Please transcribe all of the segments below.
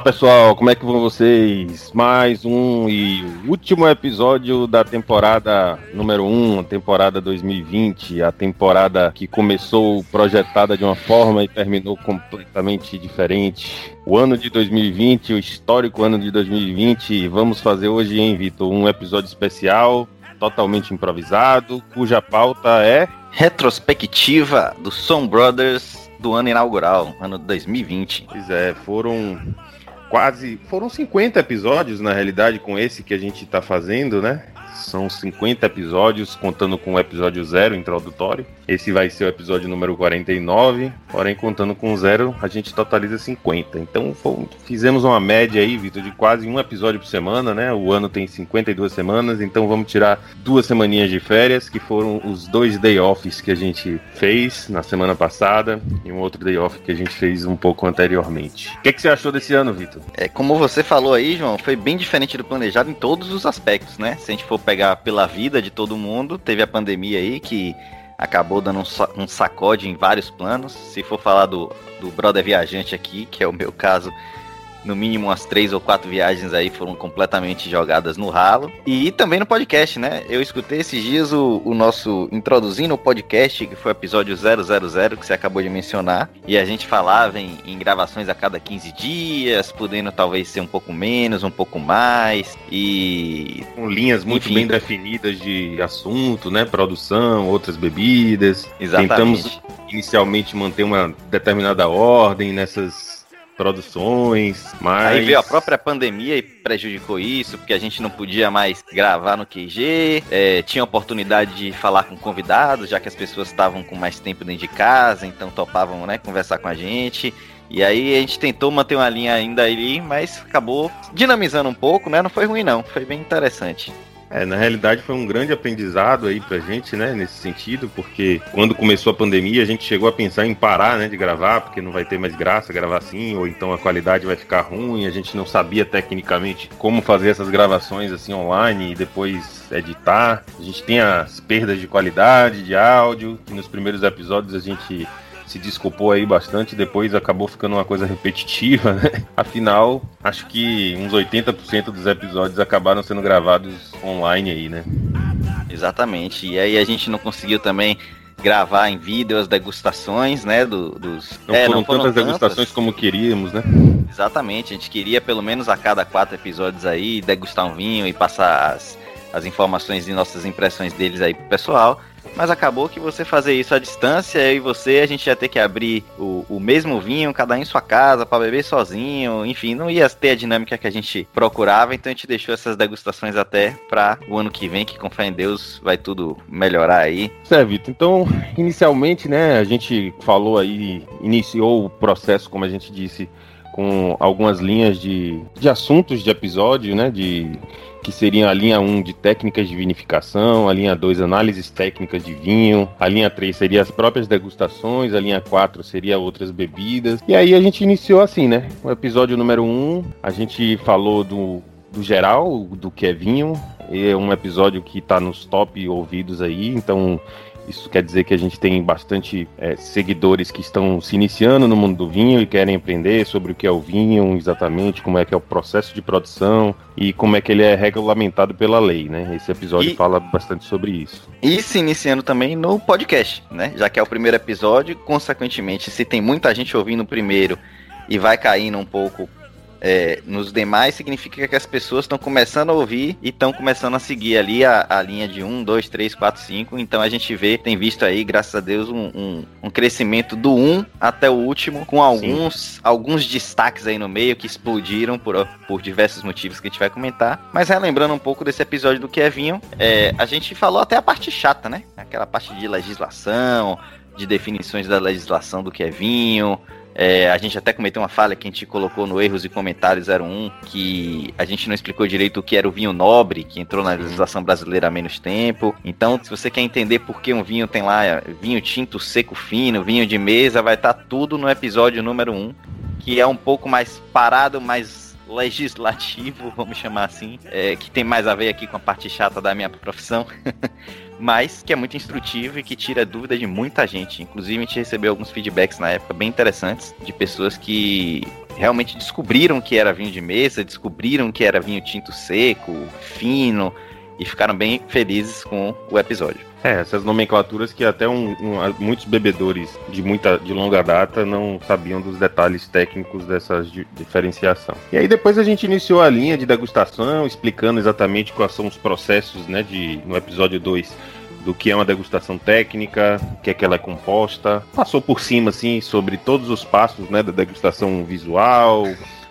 Fala pessoal, como é que vão vocês? Mais um e último episódio da temporada número 1, temporada 2020, a temporada que começou projetada de uma forma e terminou completamente diferente. O ano de 2020, o histórico ano de 2020, vamos fazer hoje, hein, Vitor, um episódio especial, totalmente improvisado, cuja pauta é retrospectiva do Som Brothers do ano inaugural, ano 2020. Pois é, foram quase. Foram 50 episódios, na realidade, com esse que a gente está fazendo, né? São 50 episódios, contando com o episódio zero introdutório. Esse vai ser o episódio número 49, porém, contando com zero, a gente totaliza 50. Então, fizemos uma média aí, Vitor, de quase um episódio por semana, né? O ano tem 52 semanas, então vamos tirar duas semaninhas de férias, que foram os dois day offs que a gente fez na semana passada e um outro day off que a gente fez um pouco anteriormente. O que, é que você achou desse ano, Vitor? É, como você falou aí, João, foi bem diferente do planejado em todos os aspectos, né? Se a gente for pegar pela vida de todo mundo, teve a pandemia aí que acabou dando um, sacode em vários planos. Se for falar do, do brother viajante aqui, que é o meu caso, no mínimo umas três ou quatro viagens aí foram completamente jogadas no ralo. E também no podcast, né? Eu escutei esses dias o, o nosso introduzindo o podcast, que foi o episódio 000, que você acabou de mencionar. E a gente falava em, em gravações a cada 15 dias, podendo talvez ser um pouco menos, um pouco mais. E. Com linhas muito Enfim. bem definidas de assunto, né? Produção, outras bebidas. Exatamente. Tentamos inicialmente manter uma determinada ordem nessas produções, mas... Aí veio a própria pandemia e prejudicou isso, porque a gente não podia mais gravar no QG, é, tinha oportunidade de falar com convidados, já que as pessoas estavam com mais tempo dentro de casa, então topavam, né, conversar com a gente. E aí a gente tentou manter uma linha ainda ali, mas acabou dinamizando um pouco, né? Não foi ruim não, foi bem interessante. É, na realidade foi um grande aprendizado aí pra gente, né, nesse sentido, porque quando começou a pandemia a gente chegou a pensar em parar, né, de gravar, porque não vai ter mais graça gravar assim, ou então a qualidade vai ficar ruim, a gente não sabia tecnicamente como fazer essas gravações assim online e depois editar. A gente tem as perdas de qualidade de áudio, que nos primeiros episódios a gente se desculpou aí bastante, depois acabou ficando uma coisa repetitiva, né? Afinal, acho que uns 80% dos episódios acabaram sendo gravados online aí, né? Exatamente. E aí a gente não conseguiu também gravar em vídeo as degustações, né, do, dos... Não, é, foram não foram tantas degustações como queríamos, né? Exatamente, a gente queria pelo menos a cada quatro episódios aí degustar um vinho e passar as, as informações e nossas impressões deles aí pro pessoal. Mas acabou que você fazer isso à distância, eu e você, a gente ia ter que abrir o, o mesmo vinho, cada um em sua casa, para beber sozinho. Enfim, não ia ter a dinâmica que a gente procurava, então a gente deixou essas degustações até para o ano que vem, que com fé em Deus vai tudo melhorar aí. Certo, Vitor. Então, inicialmente, né, a gente falou aí, iniciou o processo, como a gente disse, com algumas linhas de, de assuntos de episódio, né, de que seriam a linha 1 de técnicas de vinificação, a linha 2 análises técnicas de vinho, a linha 3 seria as próprias degustações, a linha 4 seria outras bebidas. E aí a gente iniciou assim, né? O episódio número 1, a gente falou do, do geral, do que é vinho, é um episódio que está nos top ouvidos aí, então isso quer dizer que a gente tem bastante é, seguidores que estão se iniciando no mundo do vinho e querem aprender sobre o que é o vinho, exatamente como é que é o processo de produção e como é que ele é regulamentado pela lei, né? Esse episódio e, fala bastante sobre isso. E se iniciando também no podcast, né? Já que é o primeiro episódio, consequentemente, se tem muita gente ouvindo o primeiro e vai caindo um pouco é, nos demais significa que as pessoas estão começando a ouvir e estão começando a seguir ali a, a, linha de 1, 2, 3, 4, 5. Então a gente vê, tem visto aí, graças a Deus, um, um, um crescimento do 1 até o último, com alguns, alguns destaques aí no meio que explodiram por, por diversos motivos que a gente vai comentar. Mas relembrando um pouco desse episódio do Kevinho, é, a gente falou até a parte chata, né? Aquela parte de legislação, de definições da legislação do Kevinho. É, a gente até cometeu uma falha que a gente colocou no Erros e Comentários 01, que a gente não explicou direito o que era o vinho nobre, que entrou na legislação brasileira há menos tempo. Então, se você quer entender por que um vinho tem lá vinho tinto seco fino, vinho de mesa, vai estar tá tudo no episódio número 1, que é um pouco mais parado, mais legislativo, vamos chamar assim, é, que tem mais a ver aqui com a parte chata da minha profissão. mas que é muito instrutivo e que tira dúvida de muita gente. Inclusive, a gente recebeu alguns feedbacks na época bem interessantes de pessoas que realmente descobriram que era vinho de mesa, descobriram que era vinho tinto seco, fino, e ficaram bem felizes com o episódio. É, essas nomenclaturas que até um, um, muitos bebedores de muita de longa data não sabiam dos detalhes técnicos dessa diferenciação. E aí depois a gente iniciou a linha de degustação, explicando exatamente quais são os processos, né, de no episódio 2 do que é uma degustação técnica, o que é que ela é composta. Passou por cima assim sobre todos os passos, né, da degustação visual,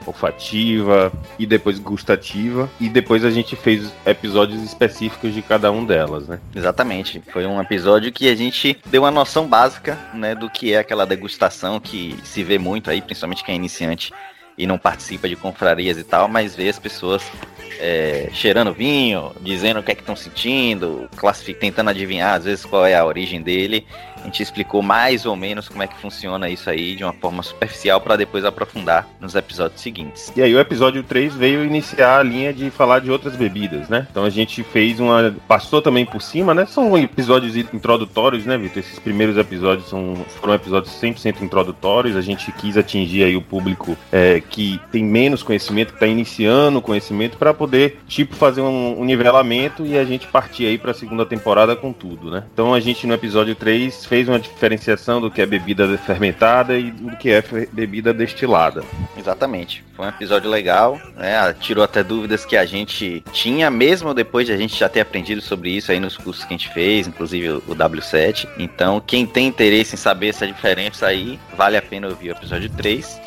olfativa e depois gustativa. E depois a gente fez episódios específicos de cada um delas, né? Exatamente. Foi um episódio que a gente deu uma noção básica, né, do que é aquela degustação que se vê muito aí, principalmente quem é iniciante e não participa de confrarias e tal, mas vê as pessoas é, cheirando vinho, dizendo o que é que estão sentindo, tentando adivinhar às vezes qual é a origem dele. A gente explicou mais ou menos como é que funciona isso aí de uma forma superficial para depois aprofundar nos episódios seguintes. E aí o episódio 3 veio iniciar a linha de falar de outras bebidas, né? Então a gente fez uma. passou também por cima, né? São episódios introdutórios, né, Vitor? Esses primeiros episódios são, foram episódios 100% introdutórios. A gente quis atingir aí o público é, que tem menos conhecimento, que está iniciando o conhecimento, para poder, tipo, fazer um, um nivelamento e a gente partir aí para a segunda temporada com tudo, né? Então a gente no episódio 3 fez uma diferenciação do que é bebida fermentada e do que é bebida destilada. Exatamente. Foi um episódio legal, né? Tirou até dúvidas que a gente tinha, mesmo depois de a gente já ter aprendido sobre isso aí nos cursos que a gente fez, inclusive o W7. Então, quem tem interesse em saber essa diferença aí, vale a pena ouvir o episódio 3.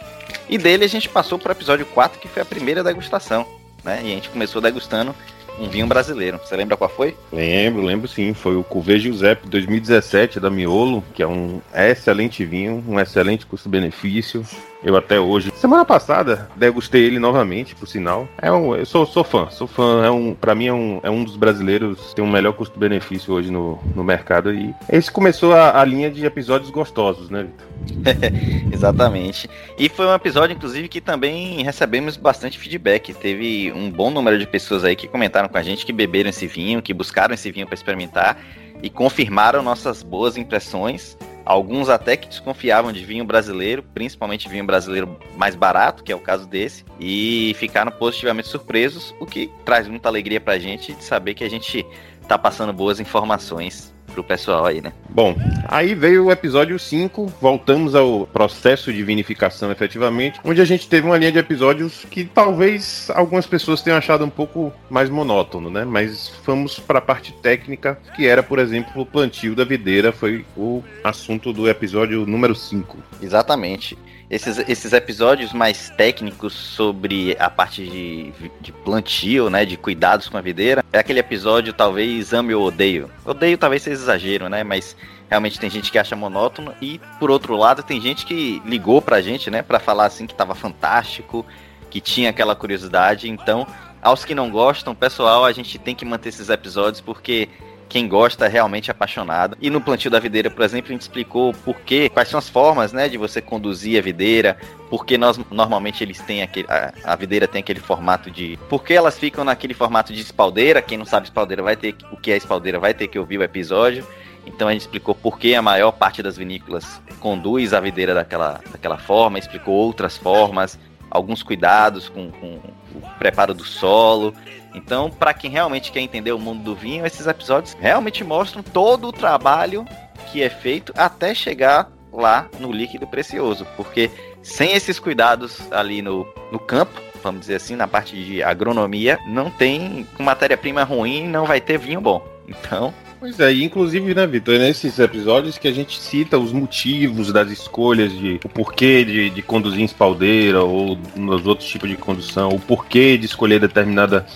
E dele a gente passou para o episódio 4, que foi a primeira degustação, né? E a gente começou degustando um vinho brasileiro. Você lembra qual foi? Lembro, lembro sim. Foi o Cuvée Giuseppe 2017 da Miolo, que é um excelente vinho, um excelente custo-benefício. Eu até hoje, semana passada, degustei ele novamente, por sinal. É um, eu sou, sou fã, sou fã. É um, para mim é um, é um dos brasileiros que tem um melhor custo-benefício hoje no, no mercado. E esse começou a, a linha de episódios gostosos, né, Vitor? Exatamente. E foi um episódio, inclusive, que também recebemos bastante feedback. Teve um bom número de pessoas aí que comentaram com a gente que beberam esse vinho, que buscaram esse vinho para experimentar e confirmaram nossas boas impressões. Alguns até que desconfiavam de vinho brasileiro, principalmente vinho brasileiro mais barato, que é o caso desse, e ficaram positivamente surpresos, o que traz muita alegria pra gente de saber que a gente tá passando boas informações pro pessoal aí, né? Bom, aí veio o episódio 5, voltamos ao processo de vinificação efetivamente, onde a gente teve uma linha de episódios que talvez algumas pessoas tenham achado um pouco mais monótono, né? Mas fomos para a parte técnica, que era, por exemplo, o plantio da videira, foi o assunto do episódio número 5. Exatamente esses, esses episódios mais técnicos sobre a parte de, de plantio, né, de cuidados com a videira, é aquele episódio talvez ame ou odeio. Odeio talvez seja exagero, né, mas realmente tem gente que acha monótono e por outro lado tem gente que ligou pra gente, né, para falar assim que tava fantástico, que tinha aquela curiosidade. Então, aos que não gostam, pessoal, a gente tem que manter esses episódios porque quem gosta é realmente apaixonado. E no plantio da videira, por exemplo, a gente explicou por quê, quais são as formas, né, de você conduzir a videira, porque nós normalmente eles têm aquele a, a videira tem aquele formato de, porque elas ficam naquele formato de espaldeira. Quem não sabe espaldeira vai ter o que é espaldeira vai ter que ouvir o episódio. Então a gente explicou por que a maior parte das vinícolas conduz a videira daquela, daquela forma, explicou outras formas, alguns cuidados com, com o preparo do solo. Então, para quem realmente quer entender o mundo do vinho, esses episódios realmente mostram todo o trabalho que é feito até chegar lá no líquido precioso, porque sem esses cuidados ali no, no campo, vamos dizer assim, na parte de agronomia, não tem matéria-prima ruim, não vai ter vinho bom. Então, Pois é, e inclusive, né, Vitor, é nesses episódios que a gente cita os motivos das escolhas de o porquê de, de conduzir em espaldeira ou nos outros tipos de condução, o porquê de escolher determinada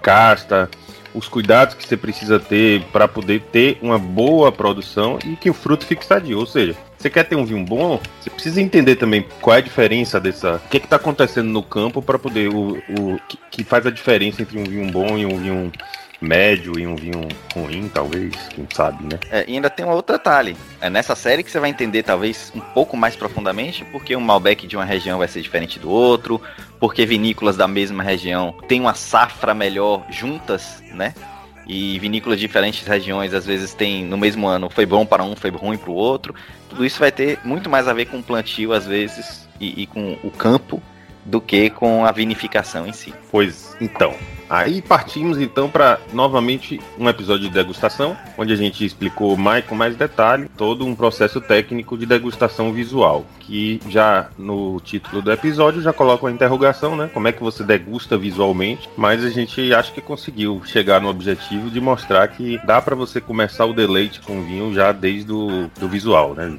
casta, os cuidados que você precisa ter para poder ter uma boa produção e que o fruto fique sadio. Ou seja, você quer ter um vinho bom, você precisa entender também qual é a diferença dessa. O que é está acontecendo no campo para poder. O, o que, que, faz a diferença entre um vinho bom e um vinho médio e um vinho ruim, talvez, quem sabe, né? É, e ainda tem um outro detalhe. É nessa série que você vai entender, talvez, um pouco mais profundamente, porque um Malbec de uma região vai ser diferente do outro, porque vinícolas da mesma região têm uma safra melhor juntas, né? E vinícolas de diferentes regiões, às vezes, tem no mesmo ano, foi bom para um, foi ruim para o outro. Tudo isso vai ter muito mais a ver com o plantio, às vezes, e, e com o campo, do que com a vinificação em si. Pois então, Aí partimos então para novamente um episódio de degustação, onde a gente explicou mais com mais detalhe todo um processo técnico de degustação visual, que já no título do episódio já coloca uma interrogação, né? Como é que você degusta visualmente? Mas a gente acha que conseguiu chegar no objetivo de mostrar que dá para você começar o deleite com vinho já desde o do visual, né?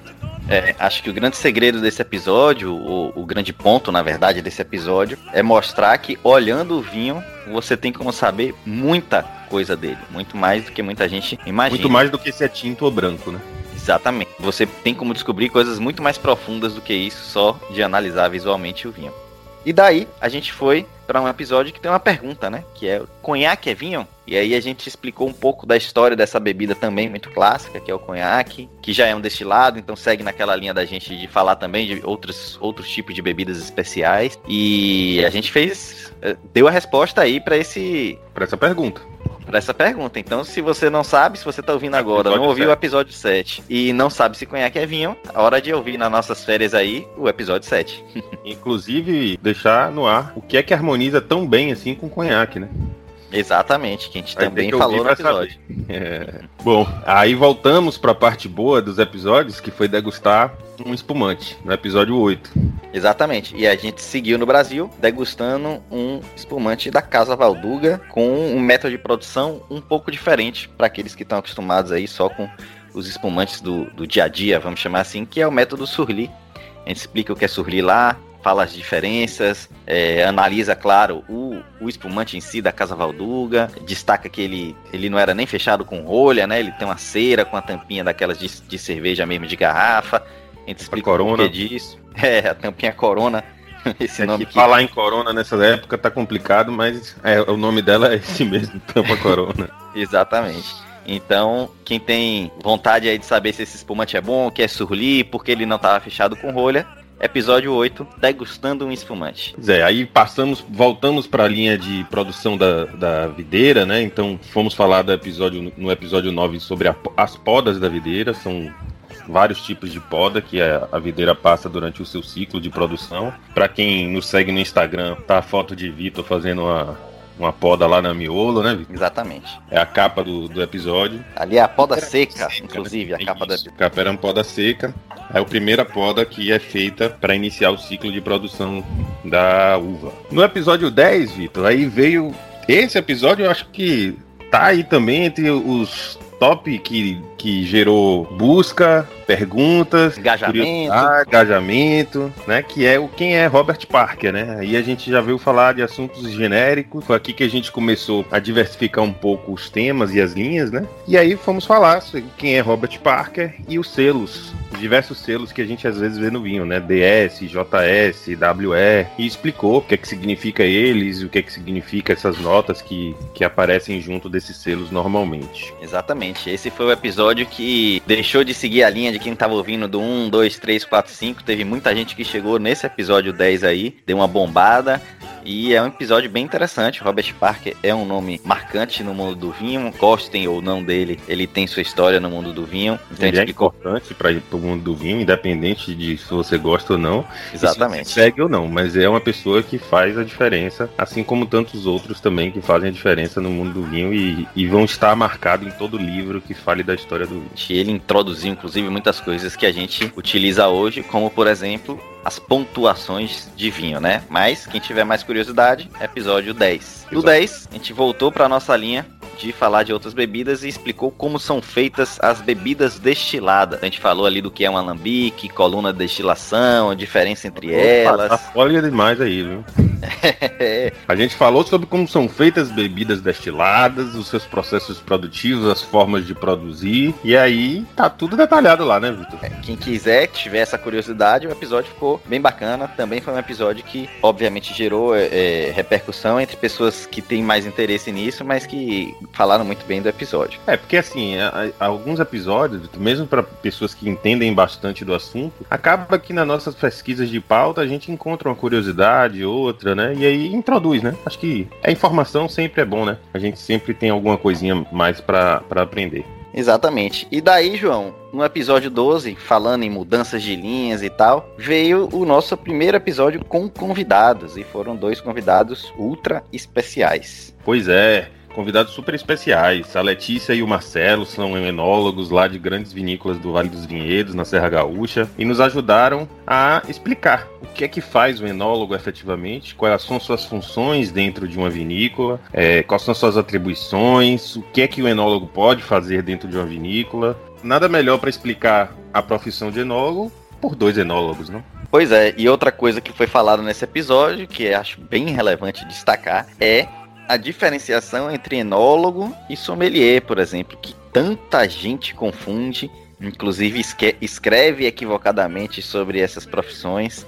É, acho que o grande segredo desse episódio, o, o grande ponto, na verdade, desse episódio, é mostrar que olhando o vinho você tem como saber muita coisa dele. Muito mais do que muita gente imagina. Muito mais do que se é tinto ou branco, né? Exatamente. Você tem como descobrir coisas muito mais profundas do que isso só de analisar visualmente o vinho. E daí a gente foi para um episódio que tem uma pergunta, né? Que é conhaque é vinho? E aí a gente explicou um pouco da história dessa bebida também muito clássica, que é o conhaque, que já é um destilado, então segue naquela linha da gente de falar também de outros, outros tipos de bebidas especiais. E a gente fez eh, deu a resposta aí para esse para essa pergunta para essa pergunta. Então, se você não sabe, se você tá ouvindo agora, episódio não ouviu 7. o episódio 7 e não sabe se conhaque é vinho, a hora de ouvir nas nossas férias aí o episódio 7. Inclusive, deixar no ar o que é que harmoniza tão bem assim com conhaque, né? Exatamente, que a gente Vai também falou no episódio. É. Bom, aí voltamos para a parte boa dos episódios, que foi degustar um espumante, no episódio 8. Exatamente, e a gente seguiu no Brasil degustando um espumante da Casa Valduga com um método de produção um pouco diferente para aqueles que estão acostumados aí só com os espumantes do, do dia a dia, vamos chamar assim, que é o método Surli. A gente explica o que é Surli lá, fala as diferenças, é, analisa, claro, o, o espumante em si da Casa Valduga, destaca que ele, ele não era nem fechado com rolha, né? Ele tem uma cera com a tampinha daquelas de, de cerveja mesmo de garrafa. A gente explica o que disso. É, a tampinha Corona. Esse é nome que, que falar em Corona nessa época tá complicado, mas é, o nome dela é esse mesmo, Tampa Corona. Exatamente. Então, quem tem vontade aí de saber se esse espumante é bom, que é surli, porque ele não estava fechado com rolha, episódio 8, degustando um espumante. Pois é, aí passamos, voltamos para a linha de produção da, da videira, né? Então fomos falar do episódio, no episódio 9 sobre a, as podas da videira, são vários tipos de poda que a, a videira passa durante o seu ciclo de produção. Para quem nos segue no Instagram, tá a foto de Vitor fazendo uma, uma poda lá na miolo, né, Vitor? Exatamente. É a capa do, do episódio. Ali é a poda seca, seca, inclusive, né? a capa Isso. da. A capa era uma poda seca. É a primeira poda que é feita para iniciar o ciclo de produção da uva. No episódio 10, Vitor, aí veio. Esse episódio eu acho que tá aí também entre os top que, que gerou busca, perguntas, engajamento, engajamento, né? Que é o quem é Robert Parker, né? Aí a gente já veio falar de assuntos genéricos. Foi aqui que a gente começou a diversificar um pouco os temas e as linhas, né? E aí fomos falar sobre quem é Robert Parker e os selos, os diversos selos que a gente às vezes vê no vinho, né? DS, JS, WE, e explicou o que é que significa eles, o que é que significa essas notas que, que aparecem junto desses selos normalmente. Exatamente. Esse foi o episódio que deixou de seguir a linha de quem tava ouvindo do 1, 2, 3, 4, 5. Teve muita gente que chegou nesse episódio 10 aí, deu uma bombada. E é um episódio bem interessante. Robert Parker é um nome marcante no mundo do vinho. Gostem ou não dele, ele tem sua história no mundo do vinho. Então ele é importante para o mundo do vinho, independente de se você gosta ou não. Exatamente. Se segue ou não, mas é uma pessoa que faz a diferença, assim como tantos outros também que fazem a diferença no mundo do vinho e, e vão estar marcados em todo livro que fale da história do vinho. Ele introduziu, inclusive, muitas coisas que a gente utiliza hoje, como por exemplo as pontuações de vinho, né? Mas quem tiver mais curiosidade, episódio 10. No 10, a gente voltou para nossa linha de falar de outras bebidas e explicou como são feitas as bebidas destiladas. A gente falou ali do que é um alambique, coluna de destilação, a diferença entre Opa, elas. Tá folha demais aí, viu? a gente falou sobre como são feitas bebidas destiladas, os seus processos produtivos, as formas de produzir. E aí tá tudo detalhado lá, né, Vitor? É, quem quiser, que tiver essa curiosidade, o episódio ficou bem bacana. Também foi um episódio que, obviamente, gerou é, é repercussão entre pessoas que têm mais interesse nisso, mas que falaram muito bem do episódio. É, porque assim, alguns episódios, mesmo para pessoas que entendem bastante do assunto, acaba que nas nossas pesquisas de pauta a gente encontra uma curiosidade, outra, né? E aí introduz, né? Acho que a informação sempre é bom, né? A gente sempre tem alguma coisinha mais para aprender. Exatamente. E daí, João, no episódio 12, falando em mudanças de linhas e tal, veio o nosso primeiro episódio com convidados. E foram dois convidados ultra especiais. Pois é convidados super especiais. A Letícia e o Marcelo são enólogos lá de grandes vinícolas do Vale dos Vinhedos, na Serra Gaúcha, e nos ajudaram a explicar o que é que faz o enólogo efetivamente, quais são suas funções dentro de uma vinícola, é, quais são suas atribuições, o que é que o enólogo pode fazer dentro de uma vinícola. Nada melhor para explicar a profissão de enólogo por dois enólogos, não? Pois é, e outra coisa que foi falada nesse episódio, que acho bem relevante destacar, é a diferenciação entre enólogo e sommelier, por exemplo, que tanta gente confunde, inclusive escreve equivocadamente sobre essas profissões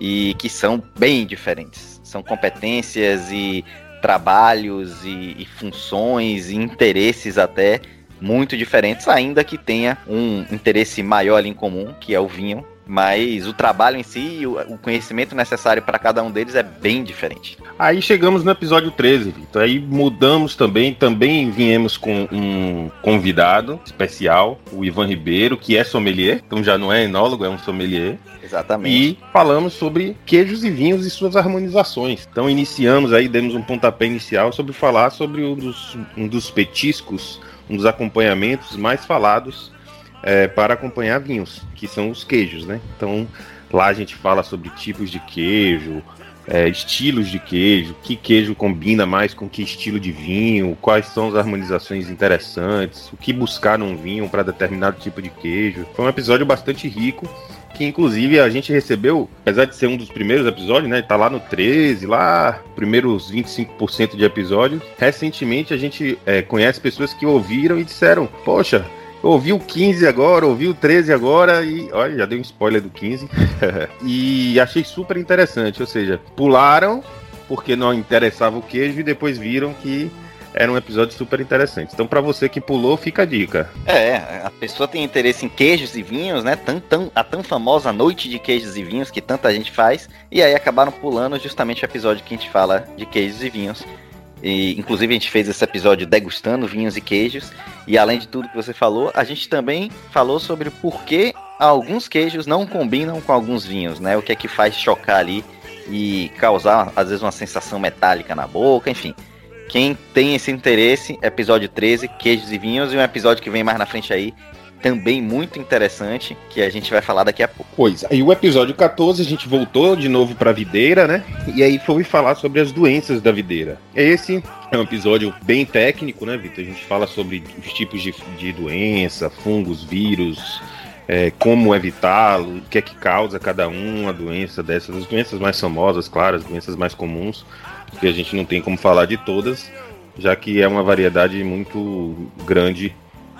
e que são bem diferentes. São competências e trabalhos e, e funções e interesses até muito diferentes, ainda que tenha um interesse maior em comum, que é o vinho, mas o trabalho em si e o conhecimento necessário para cada um deles é bem diferente. Aí chegamos no episódio 13, Vitor. Aí mudamos também, também viemos com um convidado especial, o Ivan Ribeiro, que é sommelier, então já não é enólogo, é um sommelier. Exatamente. E falamos sobre queijos e vinhos e suas harmonizações. Então iniciamos aí, demos um pontapé inicial sobre falar sobre um dos, um dos petiscos, um dos acompanhamentos mais falados é, para acompanhar vinhos, que são os queijos, né? Então lá a gente fala sobre tipos de queijo, é, estilos de queijo, que queijo combina mais com que estilo de vinho, quais são as harmonizações interessantes, o que buscar num vinho para determinado tipo de queijo. Foi um episódio bastante rico. Que inclusive a gente recebeu, apesar de ser um dos primeiros episódios, né? Tá lá no 13, lá, primeiros 25% de episódios. Recentemente a gente é, conhece pessoas que ouviram e disseram: Poxa, ouvi o 15 agora, ouvi o 13 agora e olha, já dei um spoiler do 15. e achei super interessante, ou seja, pularam porque não interessava o queijo e depois viram que era um episódio super interessante. Então, para você que pulou, fica a dica. É, a pessoa tem interesse em queijos e vinhos, né? Tão, tão, a tão famosa noite de queijos e vinhos que tanta gente faz. E aí acabaram pulando justamente o episódio que a gente fala de queijos e vinhos. E, inclusive, a gente fez esse episódio degustando vinhos e queijos. E além de tudo que você falou, a gente também falou sobre por que alguns queijos não combinam com alguns vinhos, né? O que é que faz chocar ali e causar, às vezes, uma sensação metálica na boca, enfim. Quem tem esse interesse, episódio 13, queijos e vinhos, e um episódio que vem mais na frente aí, também muito interessante, que a gente vai falar daqui a pouco. Pois, aí o episódio 14 a gente voltou de novo para videira, né? E aí foi falar sobre as doenças da videira. Esse é um episódio bem técnico, né, Vitor? A gente fala sobre os tipos de, de doença, fungos, vírus, é, como evitá-lo, o que é que causa cada um, a doença dessas, as doenças mais famosas, claro, as doenças mais comuns, porque a gente não tem como falar de todas, já que é uma variedade muito grande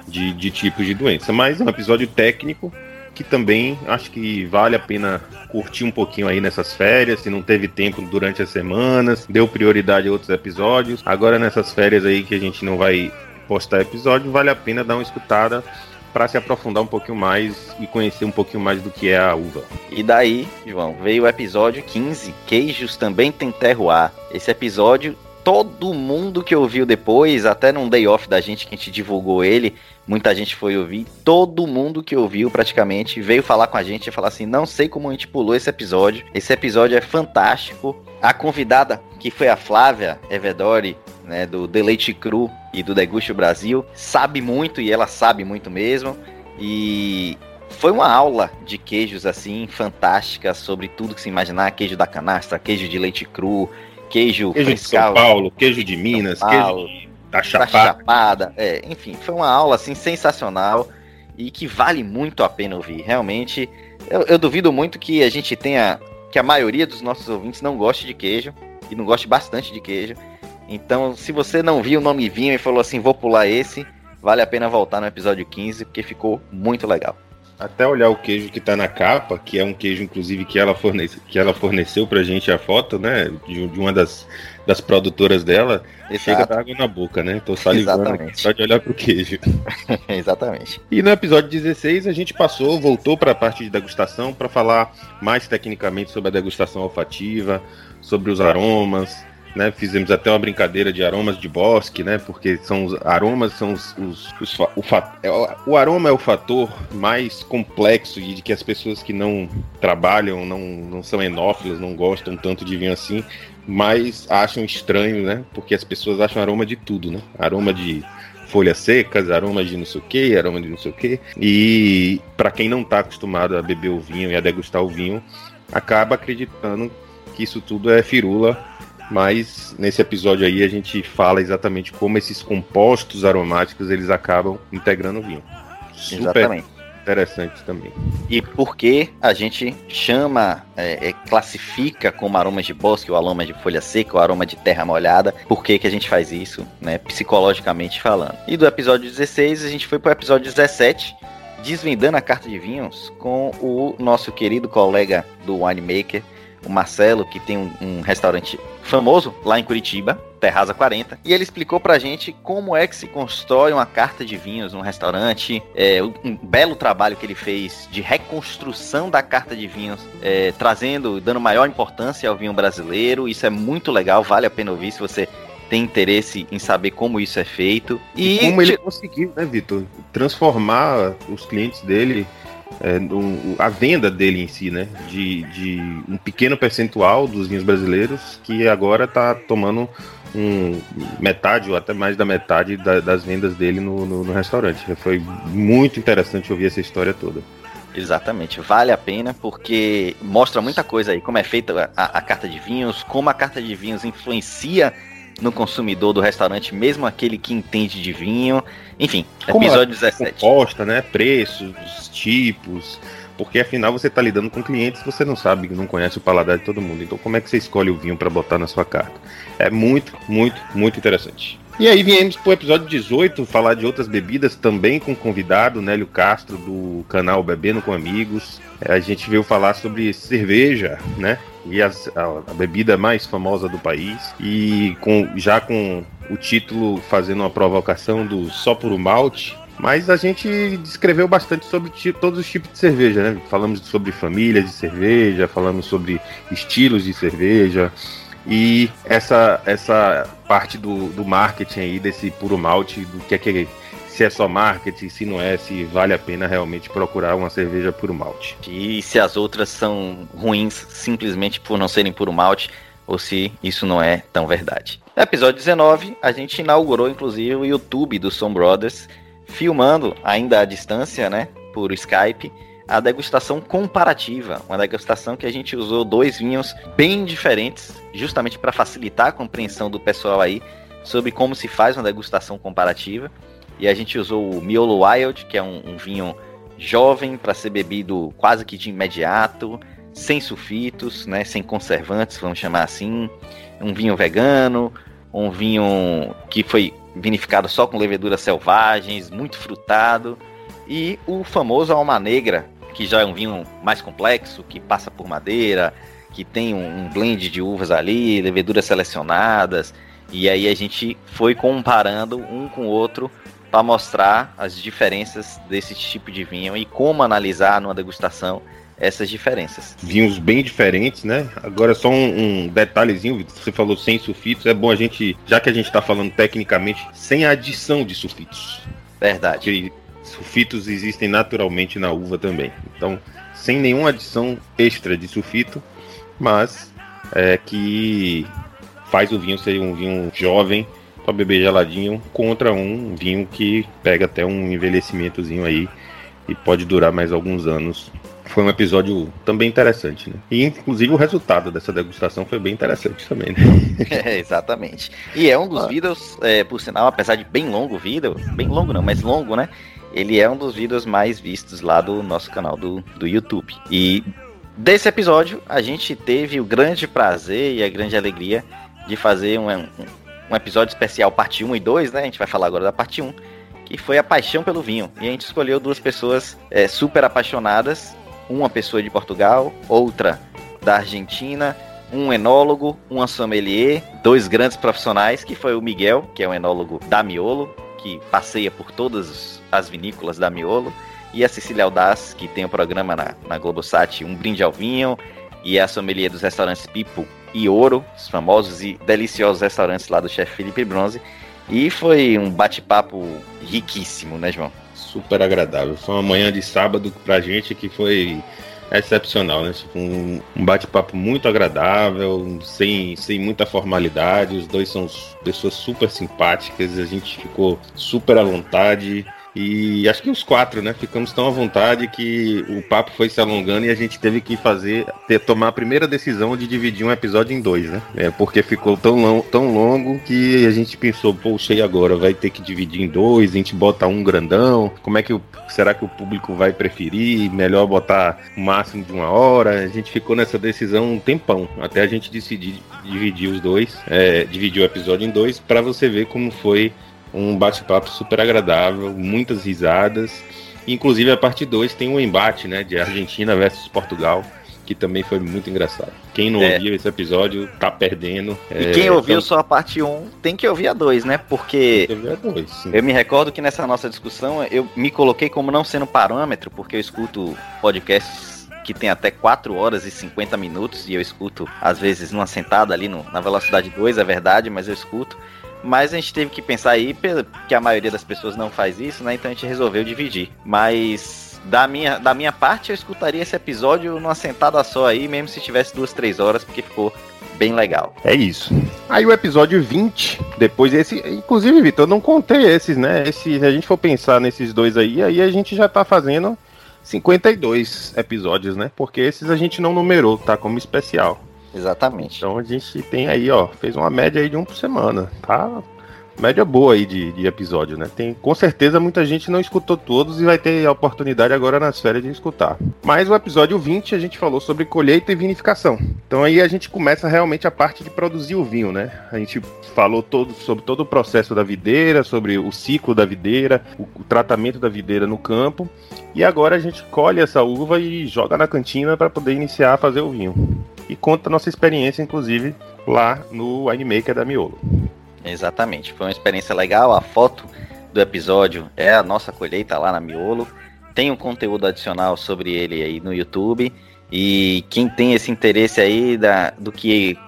de, de tipos de doença. Mas é um episódio técnico que também acho que vale a pena curtir um pouquinho aí nessas férias, se não teve tempo durante as semanas, deu prioridade a outros episódios. Agora nessas férias aí que a gente não vai postar episódio, vale a pena dar uma escutada para se aprofundar um pouquinho mais e conhecer um pouquinho mais do que é a uva. E daí, João, veio o episódio 15, Queijos também tem terroir. Esse episódio todo mundo que ouviu depois, até num day off da gente que a gente divulgou ele, muita gente foi ouvir. Todo mundo que ouviu praticamente veio falar com a gente e falar assim: não sei como a gente pulou esse episódio. Esse episódio é fantástico. A convidada, que foi a Flávia Evedori, né, do Deleite Cru e do Deguste Brasil, sabe muito e ela sabe muito mesmo. E foi uma aula de queijos assim fantástica sobre tudo que se imaginar, queijo da canastra, queijo de leite cru, queijo, queijo de São Paulo, queijo de Minas, Paulo, queijo da Chapada. Da Chapada. É, enfim, foi uma aula assim sensacional e que vale muito a pena ouvir. Realmente, eu, eu, duvido muito que a gente tenha que a maioria dos nossos ouvintes não goste de queijo e não goste bastante de queijo. Então, se você não viu o nome vinho e falou assim, vou pular esse, vale a pena voltar no episódio 15 porque ficou muito legal. Até olhar o queijo que tá na capa, que é um queijo, inclusive, que ela, fornece, que ela forneceu pra gente a foto, né? De, de uma das, das produtoras dela, Exato. chega da água na boca, né? Tô salivando aqui só de olhar pro queijo. Exatamente. E no episódio 16 a gente passou, voltou para a parte de degustação para falar mais tecnicamente sobre a degustação olfativa, sobre os aromas, né? Fizemos até uma brincadeira de aromas de bosque, né? Porque são os aromas são os, os, os o, é, o, o, aroma é o fator mais complexo de, de que as pessoas que não trabalham, não, não são enófilas, não gostam tanto de vinho assim, mas acham estranho, né? Porque as pessoas acham aroma de tudo, né? Aroma de folhas secas, aromas de não sei o que, aroma de não sei o que. E para quem não está acostumado a beber o vinho e a degustar o vinho, acaba acreditando que isso tudo é firula. Mas nesse episódio aí a gente fala exatamente como esses compostos aromáticos eles acabam integrando o vinho. Super Exatamente interessante também. E por que a gente chama, é, é, classifica como aromas de bosque, o aroma de folha seca, o aroma de terra molhada? Por que, que a gente faz isso, né, psicologicamente falando? E do episódio 16, a gente foi para o episódio 17, desvendando a carta de vinhos com o nosso querido colega do Winemaker, o Marcelo, que tem um, um restaurante famoso lá em Curitiba, Terraza 40, e ele explicou pra gente como é que se constrói uma carta de vinhos num restaurante, é, um belo trabalho que ele fez de reconstrução da carta de vinhos, é, trazendo, dando maior importância ao vinho brasileiro. Isso é muito legal, vale a pena ouvir se você tem interesse em saber como isso é feito. E, e como ele conseguiu, né, Vitor, transformar os clientes dele é, um, a venda dele em si, né? De, de um pequeno percentual dos vinhos brasileiros que agora está tomando um, metade ou até mais da metade da, das vendas dele no, no, no restaurante. Foi muito interessante ouvir essa história toda. Exatamente, vale a pena porque mostra muita coisa aí, como é feita a, a, carta de vinhos, como a carta de vinhos influencia no consumidor do restaurante, mesmo aquele que entende de vinho. Enfim, como episódio 17. Composta, né? Preços, tipos. Porque afinal você está lidando com clientes, você não sabe, não conhece o paladar de todo mundo. Então como é que você escolhe o vinho para botar na sua carta? É muito, muito, muito interessante. E aí viemos pro episódio 18, falar de outras bebidas, também com convidado, Nélio Castro, do canal Bebendo com Amigos. É, a gente veio falar sobre cerveja, né? E a, a, a bebida mais famosa do país. E com, já com o título fazendo uma provocação do Só por um Malte. Mas a gente descreveu bastante sobre todos os tipos de cerveja, né? Falamos sobre famílias de cerveja, falamos sobre estilos de cerveja, e essa, essa parte do, do marketing aí, desse puro malte, do que é que se é só marketing, se não é, se vale a pena realmente procurar uma cerveja puro malte. E se as outras são ruins simplesmente por não serem puro malte, ou se isso não é tão verdade. No episódio 19, a gente inaugurou inclusive o YouTube do Som Brothers, filmando ainda à distância, né, por Skype, a degustação comparativa, uma degustação que a gente usou dois vinhos bem diferentes, justamente para facilitar a compreensão do pessoal aí sobre como se faz uma degustação comparativa. E a gente usou o Miolo Wild, que é um, um vinho jovem para ser bebido quase que de imediato, sem sulfitos, né, sem conservantes, vamos chamar assim, um vinho vegano, um vinho que foi vinificado só com leveduras selvagens, muito frutado, e o famoso alma negra, que já é um vinho mais complexo, que passa por madeira, que tem um, um blend de uvas ali, leveduras selecionadas, e aí a gente foi comparando um com o outro para mostrar as diferenças desse tipo de vinho e como analisar numa degustação essas diferenças. Vinhos bem diferentes, né? Agora só um, um detalhezinho, você falou sem sulfitos, é bom a gente, já que a gente está falando tecnicamente, sem adição de sulfitos. Verdade. Sulfitos existem naturalmente na uva também. Então, sem nenhuma adição extra de sulfito, mas é, que faz o vinho ser um vinho jovem para beber geladinho contra um vinho que pega até um envelhecimentozinho aí e pode durar mais alguns anos. Foi um episódio também interessante, né? E inclusive o resultado dessa degustação foi bem interessante também, né? É, exatamente. E é um dos ah. vídeos, é, por sinal, apesar de bem longo o vídeo, bem longo não, mas longo, né? Ele é um dos vídeos mais vistos lá do nosso canal do, do YouTube. E desse episódio, a gente teve o grande prazer e a grande alegria de fazer um, um, um episódio especial, parte 1 e 2, né? A gente vai falar agora da parte 1, que foi a paixão pelo vinho. E a gente escolheu duas pessoas é, super apaixonadas, uma pessoa de Portugal, outra da Argentina, um enólogo, uma sommelier, dois grandes profissionais, que foi o Miguel, que é um enólogo da Miolo, que passeia por todas as vinícolas da Miolo, e a Cecília Aldaz, que tem o um programa na, na Globosat Um Brinde ao Vinho, e a sommelier dos restaurantes Pipo e Ouro, os famosos e deliciosos restaurantes lá do chefe Felipe Bronze. E foi um bate-papo riquíssimo, né, João? Super agradável. Foi uma manhã de sábado pra gente que foi excepcional, né? Tipo, um, um bate-papo muito agradável, sem, sem muita formalidade. Os dois são pessoas super simpáticas, a gente ficou super à vontade. E acho que os quatro, né? Ficamos tão à vontade que o papo foi se alongando e a gente teve que fazer, ter, tomar a primeira decisão de dividir um episódio em dois, né? É, porque ficou tão, long, tão longo que a gente pensou, poxa, e agora? Vai ter que dividir em dois, a gente bota um grandão, como é que o, será que o público vai preferir? Melhor botar o máximo de uma hora? A gente ficou nessa decisão um tempão, até a gente decidir dividir os dois, é, dividir o episódio em dois, para você ver como foi um bate-papo super agradável, muitas risadas. Inclusive a parte 2 tem um embate, né, de Argentina versus Portugal, que também foi muito engraçado. Quem não é. ouviu esse episódio tá perdendo. E é, quem ouviu então... só a parte 1 um, tem que ouvir a 2, né? Porque dois, eu me recordo que nessa nossa discussão eu me coloquei como não sendo parâmetro, porque eu escuto podcasts que tem até 4 horas e 50 minutos e eu escuto às vezes numa sentada ali no, na velocidade 2, é verdade, mas eu escuto. Mas a gente teve que pensar aí, que a maioria das pessoas não faz isso, né? Então a gente resolveu dividir. Mas da minha, da minha parte, eu escutaria esse episódio numa sentada só aí, mesmo se tivesse duas, três horas, porque ficou bem legal. É isso. Aí o episódio 20, depois esse, inclusive, Vitor, eu não contei esses, né? Esse, se a gente for pensar nesses dois aí, aí a gente já tá fazendo 52 episódios, né? Porque esses a gente não numerou, tá? Como especial. Exatamente. Então a gente tem aí, ó, fez uma média aí de um por semana, tá? Média boa aí de, de episódio, né? Tem, com certeza muita gente não escutou todos e vai ter a oportunidade agora nas férias de escutar. Mas o episódio 20 a gente falou sobre colheita e vinificação. Então aí a gente começa realmente a parte de produzir o vinho, né? A gente falou todo, sobre todo o processo da videira, sobre o ciclo da videira, o, o tratamento da videira no campo. E agora a gente colhe essa uva e joga na cantina para poder iniciar a fazer o vinho e conta a nossa experiência, inclusive, lá no Winemaker da Miolo. Exatamente, foi uma experiência legal. A foto do episódio é a nossa colheita lá na Miolo. Tem um conteúdo adicional sobre ele aí no YouTube. E quem tem esse interesse aí da, do que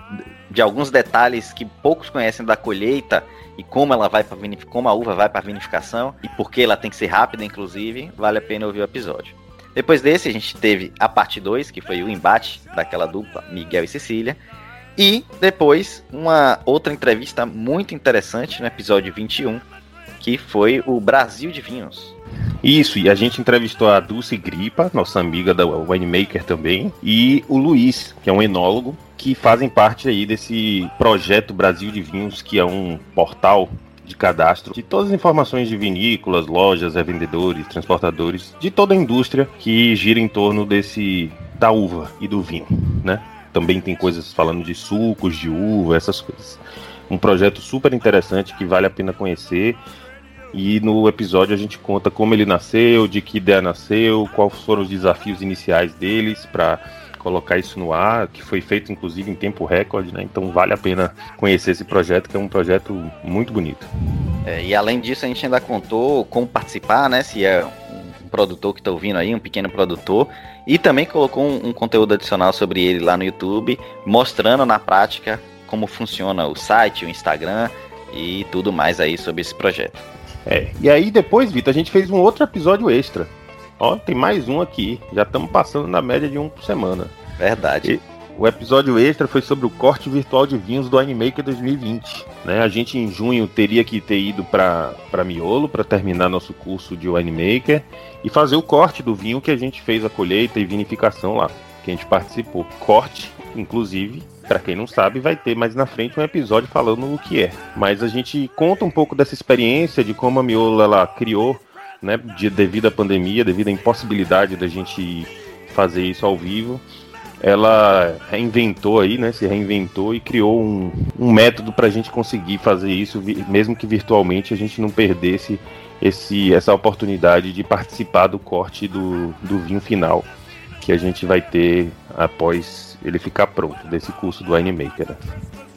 de alguns detalhes que poucos conhecem da colheita e como ela vai para como a uva vai para vinificação e por que ela tem que ser rápida, inclusive, vale a pena ouvir o episódio. Depois desse, a gente teve a parte 2, que foi o embate daquela dupla, Miguel e Cecília. E depois, uma outra entrevista muito interessante no episódio 21, que foi o Brasil de Vinhos. Isso, e a gente entrevistou a Dulce Gripa, nossa amiga da Winemaker também, e o Luiz, que é um enólogo, que fazem parte aí desse projeto Brasil de Vinhos, que é um portal de cadastro de todas as informações de vinícolas, lojas, revendedores, transportadores, de toda a indústria que gira em torno desse da uva e do vinho, né? Também tem coisas falando de sucos de uva, essas coisas. Um projeto super interessante que vale a pena conhecer. E no episódio a gente conta como ele nasceu, de que ideia nasceu, quais foram os desafios iniciais deles para colocar isso no ar, que foi feito inclusive em tempo recorde, né? Então vale a pena conhecer esse projeto, que é um projeto muito bonito. É, e além disso, a gente ainda contou como participar, né? Se é um produtor que está ouvindo aí, um pequeno produtor, e também colocou um, um conteúdo adicional sobre ele lá no YouTube, mostrando na prática como funciona o site, o Instagram e tudo mais aí sobre esse projeto. É, e aí depois, Vitor, a gente fez um outro episódio extra Ó, tem mais um aqui. Já estamos passando na média de um por semana. Verdade. E o episódio extra foi sobre o corte virtual de vinhos do Animaker 2020. Né? A gente em junho teria que ter ido para Miolo para terminar nosso curso de Winemaker e fazer o corte do vinho que a gente fez a colheita e vinificação lá, que a gente participou. Corte, inclusive, para quem não sabe, vai ter mais na frente um episódio falando o que é. Mas a gente conta um pouco dessa experiência de como a Miolo ela criou né, de, devido à pandemia, devido à impossibilidade da gente fazer isso ao vivo, ela reinventou aí, né, se reinventou e criou um, um método para a gente conseguir fazer isso, mesmo que virtualmente a gente não perdesse esse, essa oportunidade de participar do corte do, do vinho final que a gente vai ter após ele ficar pronto desse curso do Winemaker.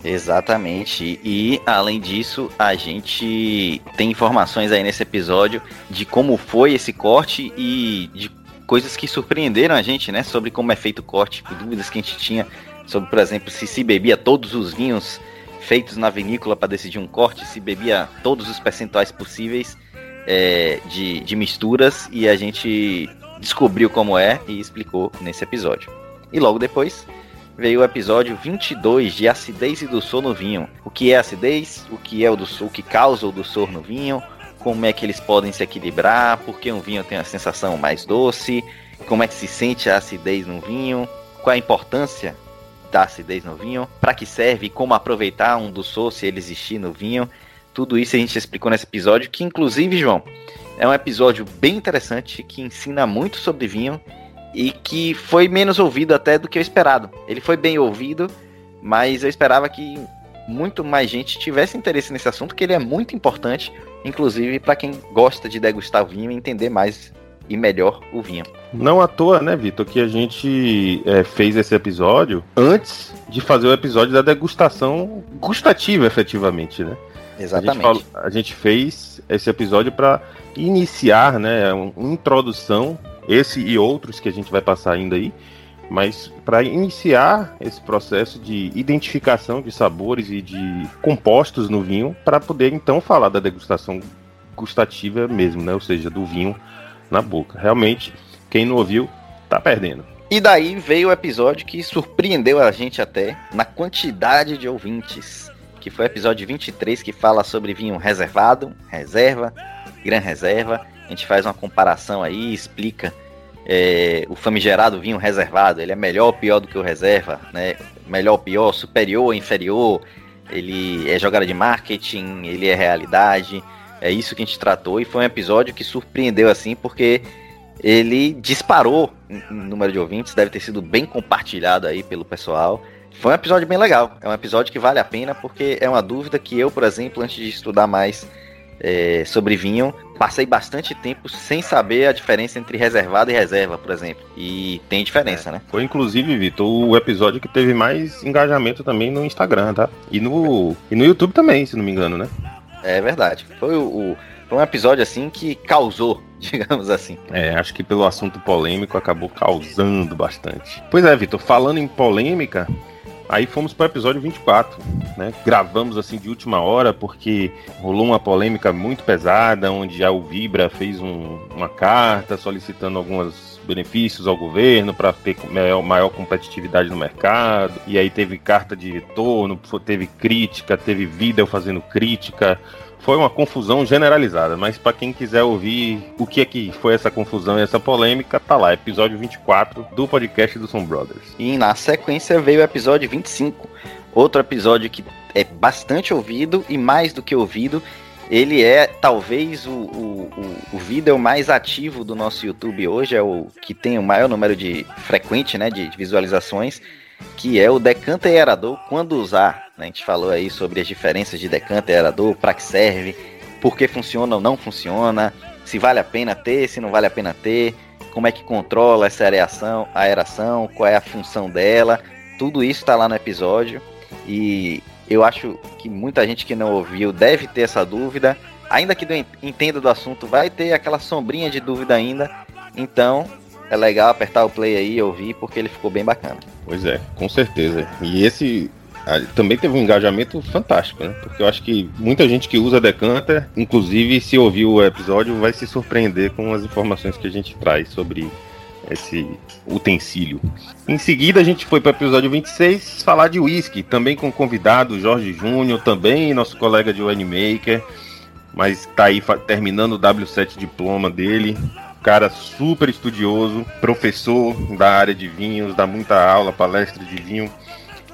Exatamente. E além disso, a gente tem informações aí nesse episódio de como foi esse corte e de coisas que surpreenderam a gente, né, sobre como é feito o corte, dúvidas que a gente tinha sobre, por exemplo, se se bebia todos os vinhos feitos na vinícola para decidir um corte, se bebia todos os percentuais possíveis é, de, de misturas e a gente descobriu como é e explicou nesse episódio. E logo depois veio o episódio 22 de acidez e doçor no vinho. O que é acidez? O que é o doçor? O que causa o doçor no vinho? Como é que eles podem se equilibrar? Por que um vinho tem a sensação mais doce? Como é que se sente a acidez no vinho? Qual a importância da acidez no vinho? Para que serve? Como aproveitar um doçor se ele existir no vinho? Tudo isso a gente explicou nesse episódio, que inclusive, João, é um episódio bem interessante que ensina muito sobre vinho e que foi menos ouvido até do que eu esperado. Ele foi bem ouvido, mas eu esperava que muito mais gente tivesse interesse nesse assunto, que ele é muito importante, inclusive para quem gosta de degustar vinho e entender mais e melhor o vinho. Não à toa, né, Vitor, que a gente é, fez esse episódio antes de fazer o episódio da degustação gustativa, efetivamente, né? Exatamente. A gente, a gente fez esse episódio para iniciar, né, uma introdução esse e outros que a gente vai passar ainda aí, mas para iniciar esse processo de identificação de sabores e de compostos no vinho, para poder então falar da degustação gustativa mesmo, né? Ou seja, do vinho na boca. Realmente, quem não ouviu, tá perdendo. E daí veio o episódio que surpreendeu a gente até na quantidade de ouvintes, que foi o episódio 23 que fala sobre vinho reservado, reserva, gran reserva gente faz uma comparação aí, explica é, o famigerado vinho reservado, ele é melhor ou pior do que o reserva, né? Melhor ou pior, superior ou inferior, ele é jogada de marketing, ele é realidade. É isso que a gente tratou e foi um episódio que surpreendeu assim, porque ele disparou em número de ouvintes, deve ter sido bem compartilhado aí pelo pessoal. Foi um episódio bem legal, é um episódio que vale a pena porque é uma dúvida que eu, por exemplo, antes de estudar mais é, sobre vinho, passei bastante tempo sem saber a diferença entre reservado e reserva, por exemplo. E tem diferença, é. né? Foi inclusive, Vitor, o episódio que teve mais engajamento também no Instagram, tá? E no, e no YouTube também, se não me engano, né? É verdade. Foi o, o foi um episódio assim que causou, digamos assim. É, acho que pelo assunto polêmico acabou causando bastante. Pois é, Vitor, falando em polêmica, Aí fomos para o episódio 24, né? Gravamos assim de última hora porque rolou uma polêmica muito pesada, onde a Vibra fez um, uma carta solicitando alguns benefícios ao governo para ter maior, maior, competitividade no mercado. E aí teve carta de retorno, teve crítica, teve Videl fazendo crítica, foi uma confusão generalizada, mas para quem quiser ouvir o que é que foi essa confusão e essa polêmica, tá lá, episódio 24 do podcast do Som Brothers. E na sequência veio o episódio 25, outro episódio que é bastante ouvido e mais do que ouvido, ele é talvez o, o, o, o vídeo mais ativo do nosso YouTube hoje, é o que tem o maior número de frequente, né, de visualizações, que é o Decanta e Aerador quando usar a gente falou aí sobre as diferenças de decanter, aerador, para que serve, por que funciona ou não funciona, se vale a pena ter, se não vale a pena ter, como é que controla essa aeração, aeração, qual é a função dela. Tudo isso está lá no episódio e eu acho que muita gente que não ouviu deve ter essa dúvida. Ainda que entenda do assunto, vai ter aquela sombrinha de dúvida ainda. Então, é legal apertar o play aí e ouvir, porque ele ficou bem bacana. Pois é, com certeza. E esse também teve um engajamento fantástico, né? Porque eu acho que muita gente que usa Decanter, inclusive se ouvir o episódio, vai se surpreender com as informações que a gente traz sobre esse utensílio. Em seguida, a gente foi para o episódio 26 falar de whisky, também com o convidado Jorge Júnior, também nosso colega de Winemaker, mas está aí terminando o W7 diploma dele. Cara super estudioso, professor da área de vinhos, dá muita aula, palestra de vinho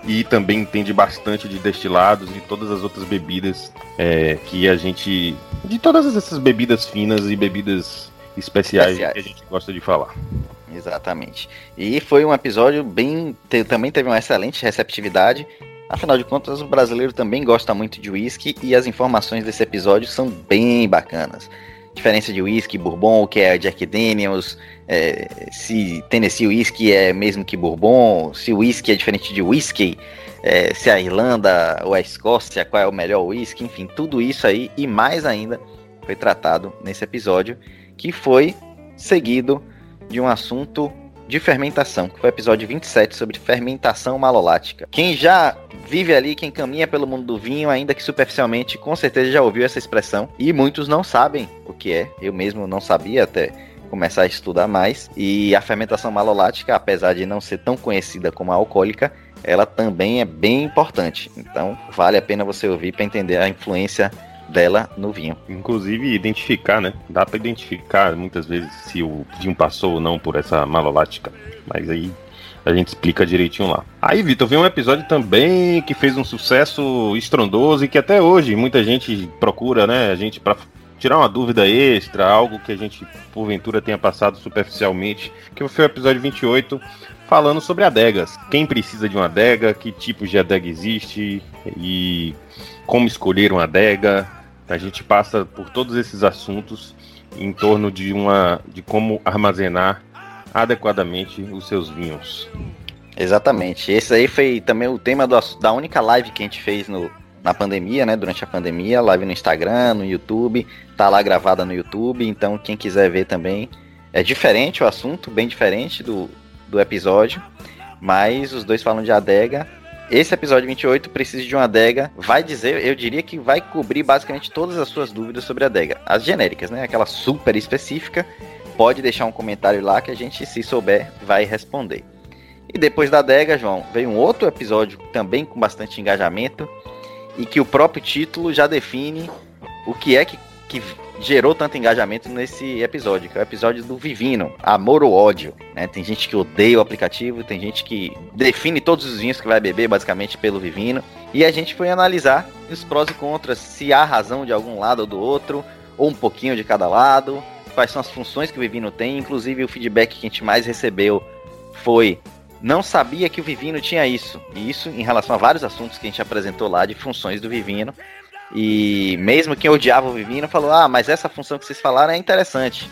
e também entende bastante de destilados e todas as outras bebidas é, que a gente. de todas essas bebidas finas e bebidas especiais, especiais. que a gente gosta de falar. Exatamente. E foi um episódio bem. Te, também teve uma excelente receptividade. Afinal de contas, o brasileiro também gosta muito de whisky e as informações desse episódio são bem bacanas diferença de whisky, bourbon, que é Jack Daniels, é, se Tennessee whisky é mesmo que bourbon, se whisky é diferente de whisky, é, se a Irlanda ou a Escócia, qual é o melhor whisky, enfim, tudo isso aí e mais ainda foi tratado nesse episódio, que foi seguido de um assunto de fermentação, que foi o episódio 27 sobre fermentação malolática. Quem já vive ali, quem caminha pelo mundo do vinho, ainda que superficialmente, com certeza já ouviu essa expressão. E muitos não sabem o que é. Eu mesmo não sabia até começar a estudar mais. E a fermentação malolática, apesar de não ser tão conhecida como a alcoólica, ela também é bem importante. Então, vale a pena você ouvir para entender a influência dela no vinho. Inclusive, identificar, né? Dá para identificar muitas vezes se o vinho passou ou não por essa malolática. Mas aí a gente explica direitinho lá. Aí, Vitor, vem um episódio também que fez um sucesso estrondoso e que até hoje muita gente procura, né? A gente para tirar uma dúvida extra, algo que a gente porventura tenha passado superficialmente, que foi o episódio 28, falando sobre adegas. Quem precisa de uma adega, que tipos de adega existe e como escolher uma adega. A gente passa por todos esses assuntos em torno de uma de como armazenar adequadamente os seus vinhos. Exatamente. Esse aí foi também o tema do, da única live que a gente fez no, na pandemia, né? Durante a pandemia, live no Instagram, no YouTube, tá lá gravada no YouTube, então quem quiser ver também. É diferente o assunto, bem diferente do, do episódio, mas os dois falam de adega. Esse episódio 28 precisa de uma adega, vai dizer, eu diria que vai cobrir basicamente todas as suas dúvidas sobre a adega. As genéricas, né? Aquela super específica, pode deixar um comentário lá que a gente, se souber, vai responder. E depois da adega, João, veio um outro episódio também com bastante engajamento e que o próprio título já define o que é que, que gerou tanto engajamento nesse episódio, que é o episódio do Vivino, amor ou ódio. Né? Tem gente que odeia o aplicativo, tem gente que define todos os vinhos que vai beber basicamente pelo Vivino. E a gente foi analisar os prós e contras, se há razão de algum lado ou do outro, ou um pouquinho de cada lado, quais são as funções que o Vivino tem. Inclusive o feedback que a gente mais recebeu foi não sabia que o Vivino tinha isso. E isso em relação a vários assuntos que a gente apresentou lá de funções do Vivino. E mesmo quem odiava o Vivino falou: Ah, mas essa função que vocês falaram é interessante.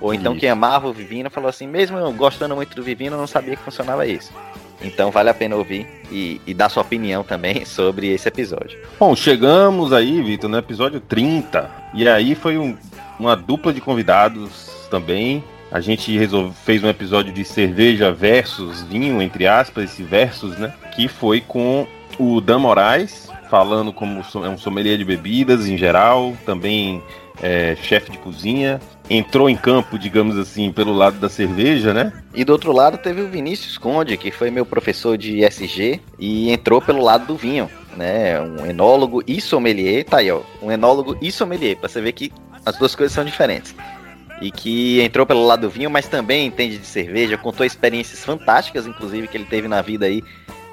Ou então isso. quem amava o Vivino falou assim: Mesmo eu gostando muito do Vivino, eu não sabia que funcionava isso. Então vale a pena ouvir e, e dar sua opinião também sobre esse episódio. Bom, chegamos aí, Vitor, no episódio 30. E aí foi um, uma dupla de convidados também. A gente resolve, fez um episódio de cerveja versus vinho, entre aspas, esse versus, né? Que foi com o Dan Moraes, falando como é um sommelier de bebidas em geral, também é, chefe de cozinha. Entrou em campo, digamos assim, pelo lado da cerveja, né? E do outro lado teve o Vinícius Conde, que foi meu professor de SG e entrou pelo lado do vinho, né? Um enólogo e sommelier, tá aí, ó. Um enólogo e sommelier, pra você ver que as duas coisas são diferentes e que entrou pelo lado do vinho, mas também entende de cerveja, contou experiências fantásticas, inclusive, que ele teve na vida aí,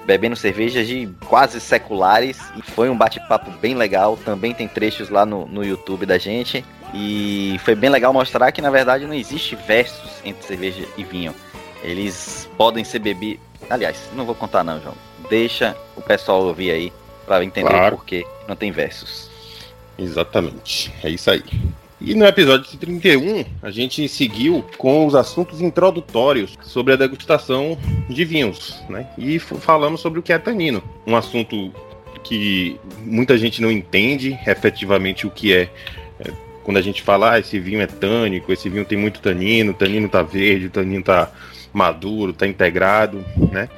bebendo cervejas de quase seculares, e foi um bate-papo bem legal, também tem trechos lá no, no YouTube da gente, e foi bem legal mostrar que, na verdade, não existe versos entre cerveja e vinho. Eles podem ser bebidos... Aliás, não vou contar não, João. Deixa o pessoal ouvir aí, para entender claro. o porquê não tem versos. Exatamente, é isso aí. E no episódio 31, a gente seguiu com os assuntos introdutórios sobre a degustação de vinhos, né? E falamos sobre o que é tanino, um assunto que muita gente não entende efetivamente o que é. é quando a gente fala, ah, esse vinho é tânico, esse vinho tem muito tanino, o tanino tá verde, o tanino tá maduro, tá integrado, né?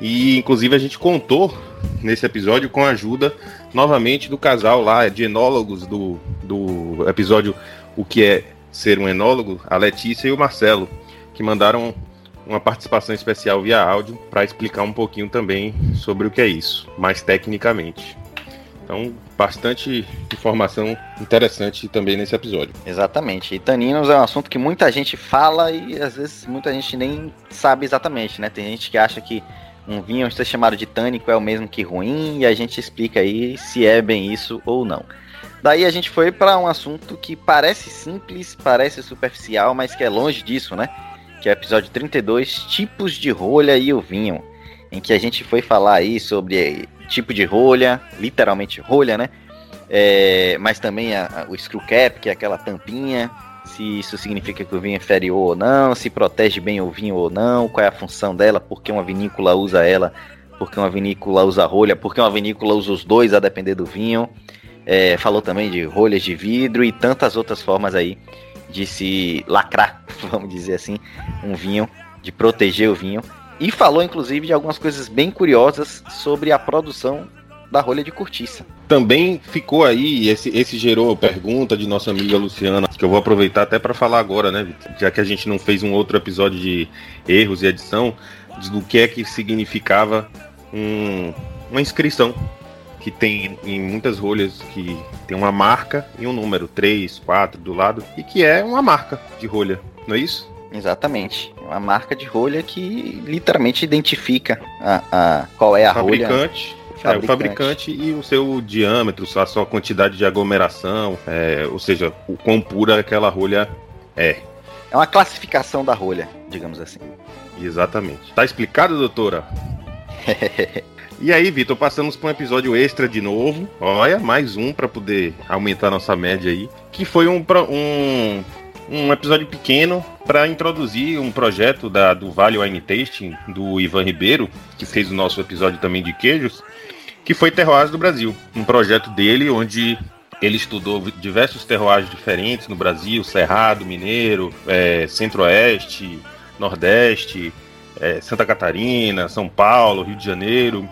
E inclusive a gente contou nesse episódio com a ajuda novamente do casal lá de enólogos do, do episódio O que é ser um enólogo, a Letícia e o Marcelo, que mandaram uma participação especial via áudio para explicar um pouquinho também sobre o que é isso, mais tecnicamente. Então, bastante informação interessante também nesse episódio. Exatamente. E taninos é um assunto que muita gente fala e às vezes muita gente nem sabe exatamente, né? Tem gente que acha que um vinho ser chamado de tânico é o mesmo que ruim e a gente explica aí se é bem isso ou não. Daí a gente foi para um assunto que parece simples, parece superficial, mas que é longe disso, né? Que é o episódio 32, tipos de rolha e o vinho, em que a gente foi falar aí sobre tipo de rolha, literalmente rolha, né? É, mas também a, a, o screw cap, que é aquela tampinha, se isso significa que o vinho é inferior ou não, se protege bem o vinho ou não, qual é a função dela, por que uma vinícola usa ela, por que uma vinícola usa rolha, por que uma vinícola usa os dois a depender do vinho. É, falou também de rolhas de vidro e tantas outras formas aí de se lacrar, vamos dizer assim, um vinho de proteger o vinho. E falou, inclusive, de algumas coisas bem curiosas sobre a produção da rolha de cortiça. Também ficou aí, esse, esse gerou pergunta de nossa amiga Luciana, que eu vou aproveitar até para falar agora, né, já que a gente não fez um outro episódio de erros e edição, do que é que significava um, uma inscrição que tem em muitas rolhas que tem uma marca e um número 3, 4 do lado e que é uma marca de rolha, não é isso? Exatamente. É uma marca de rolha que literalmente identifica a, a qual é a rolha. Fabricante. É, o fabricante e o seu diâmetro, a sua quantidade de aglomeração, é, ou seja, o quão pura aquela rolha é. É uma classificação da rolha, digamos assim. Exatamente. Tá explicado, doutora? e aí, Vitor, passamos para um episódio extra de novo. Olha, mais um para poder aumentar nossa média aí. Que foi um, um, um episódio pequeno para introduzir um projeto da, do Vale Wine Tasting, do Ivan Ribeiro, que fez o nosso episódio também de queijos, que foi Terroirs do Brasil. Um projeto dele onde ele estudou diversos terroirs diferentes no Brasil, Cerrado, Mineiro, é, Centro-Oeste, Nordeste, é, Santa Catarina, São Paulo, Rio de Janeiro.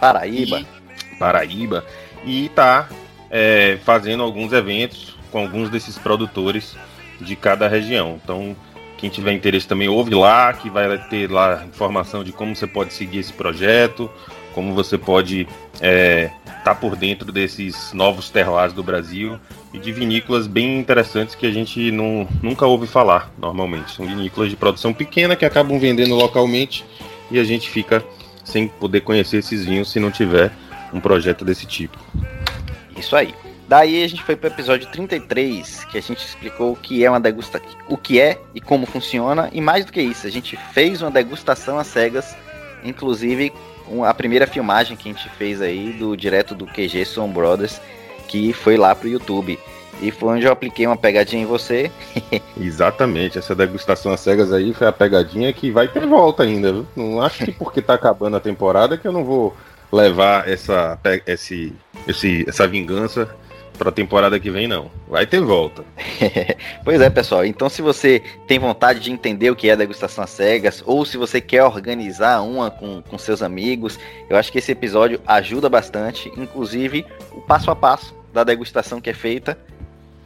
Paraíba. E, Paraíba. E está é, fazendo alguns eventos com alguns desses produtores de cada região. Então, quem tiver interesse também ouve lá, que vai ter lá informação de como você pode seguir esse projeto, como você pode estar é, tá por dentro desses novos terroirs do Brasil e de vinícolas bem interessantes que a gente não, nunca ouve falar normalmente. São vinícolas de produção pequena que acabam vendendo localmente e a gente fica sem poder conhecer esses vinhos se não tiver um projeto desse tipo. Isso aí. Daí a gente foi para o episódio 33, que a gente explicou o que é uma degustação, o que é e como funciona, e mais do que isso, a gente fez uma degustação às cegas, inclusive a primeira filmagem que a gente fez aí do direto do QG Som Brothers, que foi lá pro YouTube. E foi onde eu apliquei uma pegadinha em você. Exatamente, essa degustação às cegas aí foi a pegadinha que vai ter volta ainda? Não acho que porque tá acabando a temporada que eu não vou levar essa, esse, esse, essa vingança para a temporada que vem, não. Vai ter volta. pois é, pessoal. Então, se você tem vontade de entender o que é degustação às cegas, ou se você quer organizar uma com, com seus amigos, eu acho que esse episódio ajuda bastante, inclusive o passo a passo da degustação que é feita,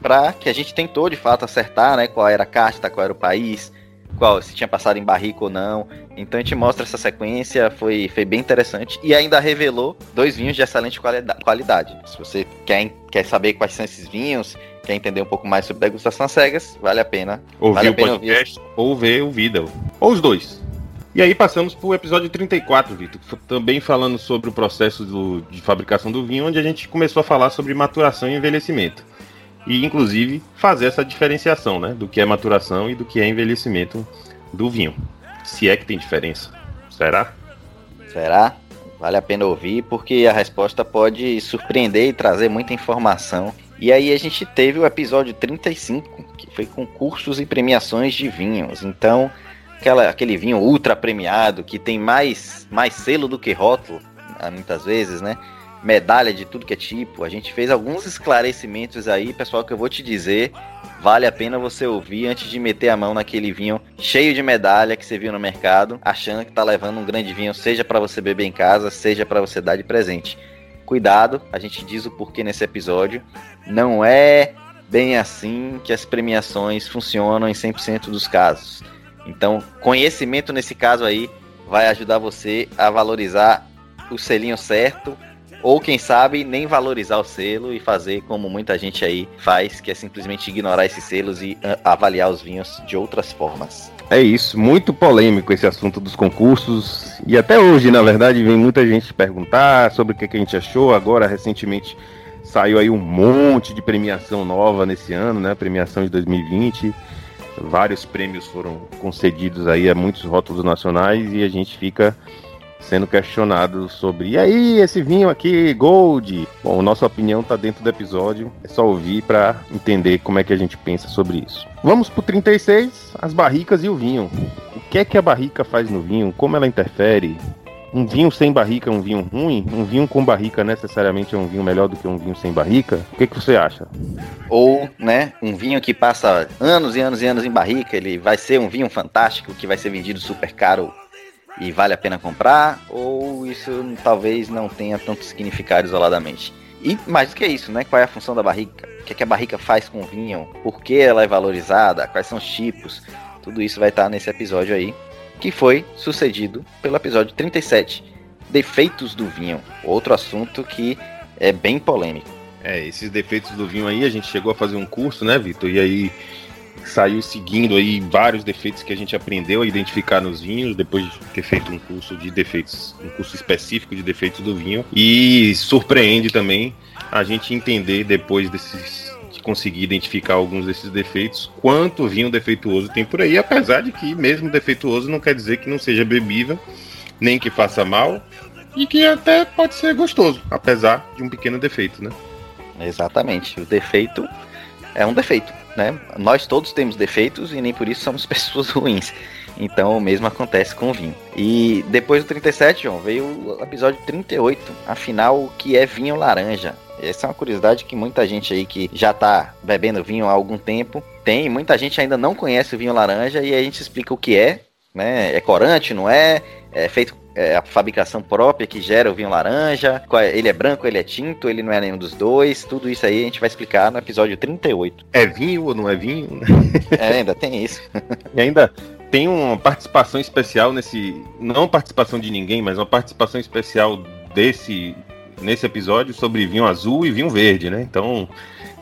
para que a gente tentou de fato acertar, né, qual era a casta, qual era o país, qual se tinha passado em barrico ou não. Então a gente mostra essa sequência, foi, foi bem interessante e ainda revelou dois vinhos de excelente qualidade. Se você quer, quer saber quais são esses vinhos, quer entender um pouco mais sobre degustação cegas, vale a pena. Ouvir vale o pena podcast ouvir. ou ver o vídeo. Ou os dois. E aí passamos para o episódio 34, Vitor, também falando sobre o processo do, de fabricação do vinho, onde a gente começou a falar sobre maturação e envelhecimento e inclusive fazer essa diferenciação, né, do que é maturação e do que é envelhecimento do vinho. Se é que tem diferença. Será? Será? Vale a pena ouvir porque a resposta pode surpreender e trazer muita informação. E aí a gente teve o episódio 35, que foi concursos e premiações de vinhos. Então, aquela, aquele vinho ultra premiado que tem mais, mais selo do que rótulo, muitas vezes, né? Medalha de tudo que é tipo. A gente fez alguns esclarecimentos aí, pessoal, que eu vou te dizer. Vale a pena você ouvir antes de meter a mão naquele vinho cheio de medalha que você viu no mercado, achando que tá levando um grande vinho, seja para você beber em casa, seja para você dar de presente. Cuidado, a gente diz o porquê nesse episódio. Não é bem assim que as premiações funcionam em 100% dos casos. Então, conhecimento nesse caso aí vai ajudar você a valorizar o selinho certo ou quem sabe nem valorizar o selo e fazer como muita gente aí faz, que é simplesmente ignorar esses selos e uh, avaliar os vinhos de outras formas. É isso, muito polêmico esse assunto dos concursos. E até hoje, na verdade, vem muita gente perguntar sobre o que a gente achou. Agora, recentemente, saiu aí um monte de premiação nova nesse ano, né? Premiação de 2020. Vários prêmios foram concedidos aí a muitos rótulos nacionais e a gente fica sendo questionado sobre. E aí, esse vinho aqui, Gold? Bom, nossa opinião tá dentro do episódio. É só ouvir para entender como é que a gente pensa sobre isso. Vamos pro 36, as barricas e o vinho. O que é que a barrica faz no vinho? Como ela interfere? um vinho sem barrica é um vinho ruim? Um vinho com barrica necessariamente é um vinho melhor do que um vinho sem barrica? O que, que você acha? Ou, né, um vinho que passa anos e anos e anos em barrica, ele vai ser um vinho fantástico que vai ser vendido super caro e vale a pena comprar? Ou isso talvez não tenha tanto significado isoladamente? E mais do que isso, né? Qual é a função da barrica? O que, é que a barrica faz com o vinho? Por que ela é valorizada? Quais são os tipos? Tudo isso vai estar nesse episódio aí que foi sucedido pelo episódio 37, Defeitos do Vinho, outro assunto que é bem polêmico. É, esses defeitos do vinho aí, a gente chegou a fazer um curso, né, Vitor? E aí saiu seguindo aí vários defeitos que a gente aprendeu a identificar nos vinhos, depois de ter feito um curso de defeitos, um curso específico de defeitos do vinho. E surpreende também a gente entender depois desses conseguir identificar alguns desses defeitos, quanto vinho defeituoso tem por aí, apesar de que mesmo defeituoso não quer dizer que não seja bebível, nem que faça mal, e que até pode ser gostoso, apesar de um pequeno defeito, né? Exatamente, o defeito é um defeito, né? Nós todos temos defeitos e nem por isso somos pessoas ruins. Então o mesmo acontece com o vinho. E depois do 37, João, veio o episódio 38, afinal, o que é vinho laranja? Essa é uma curiosidade que muita gente aí que já tá bebendo vinho há algum tempo tem. Muita gente ainda não conhece o vinho laranja e a gente explica o que é, né? É corante, não é? É feito é, a fabricação própria que gera o vinho laranja, é, ele é branco, ele é tinto, ele não é nenhum dos dois, tudo isso aí a gente vai explicar no episódio 38. É vinho ou não é vinho? é, ainda tem isso. e ainda tem uma participação especial nesse, não participação de ninguém, mas uma participação especial desse nesse episódio sobre vinho azul e vinho verde, né? Então,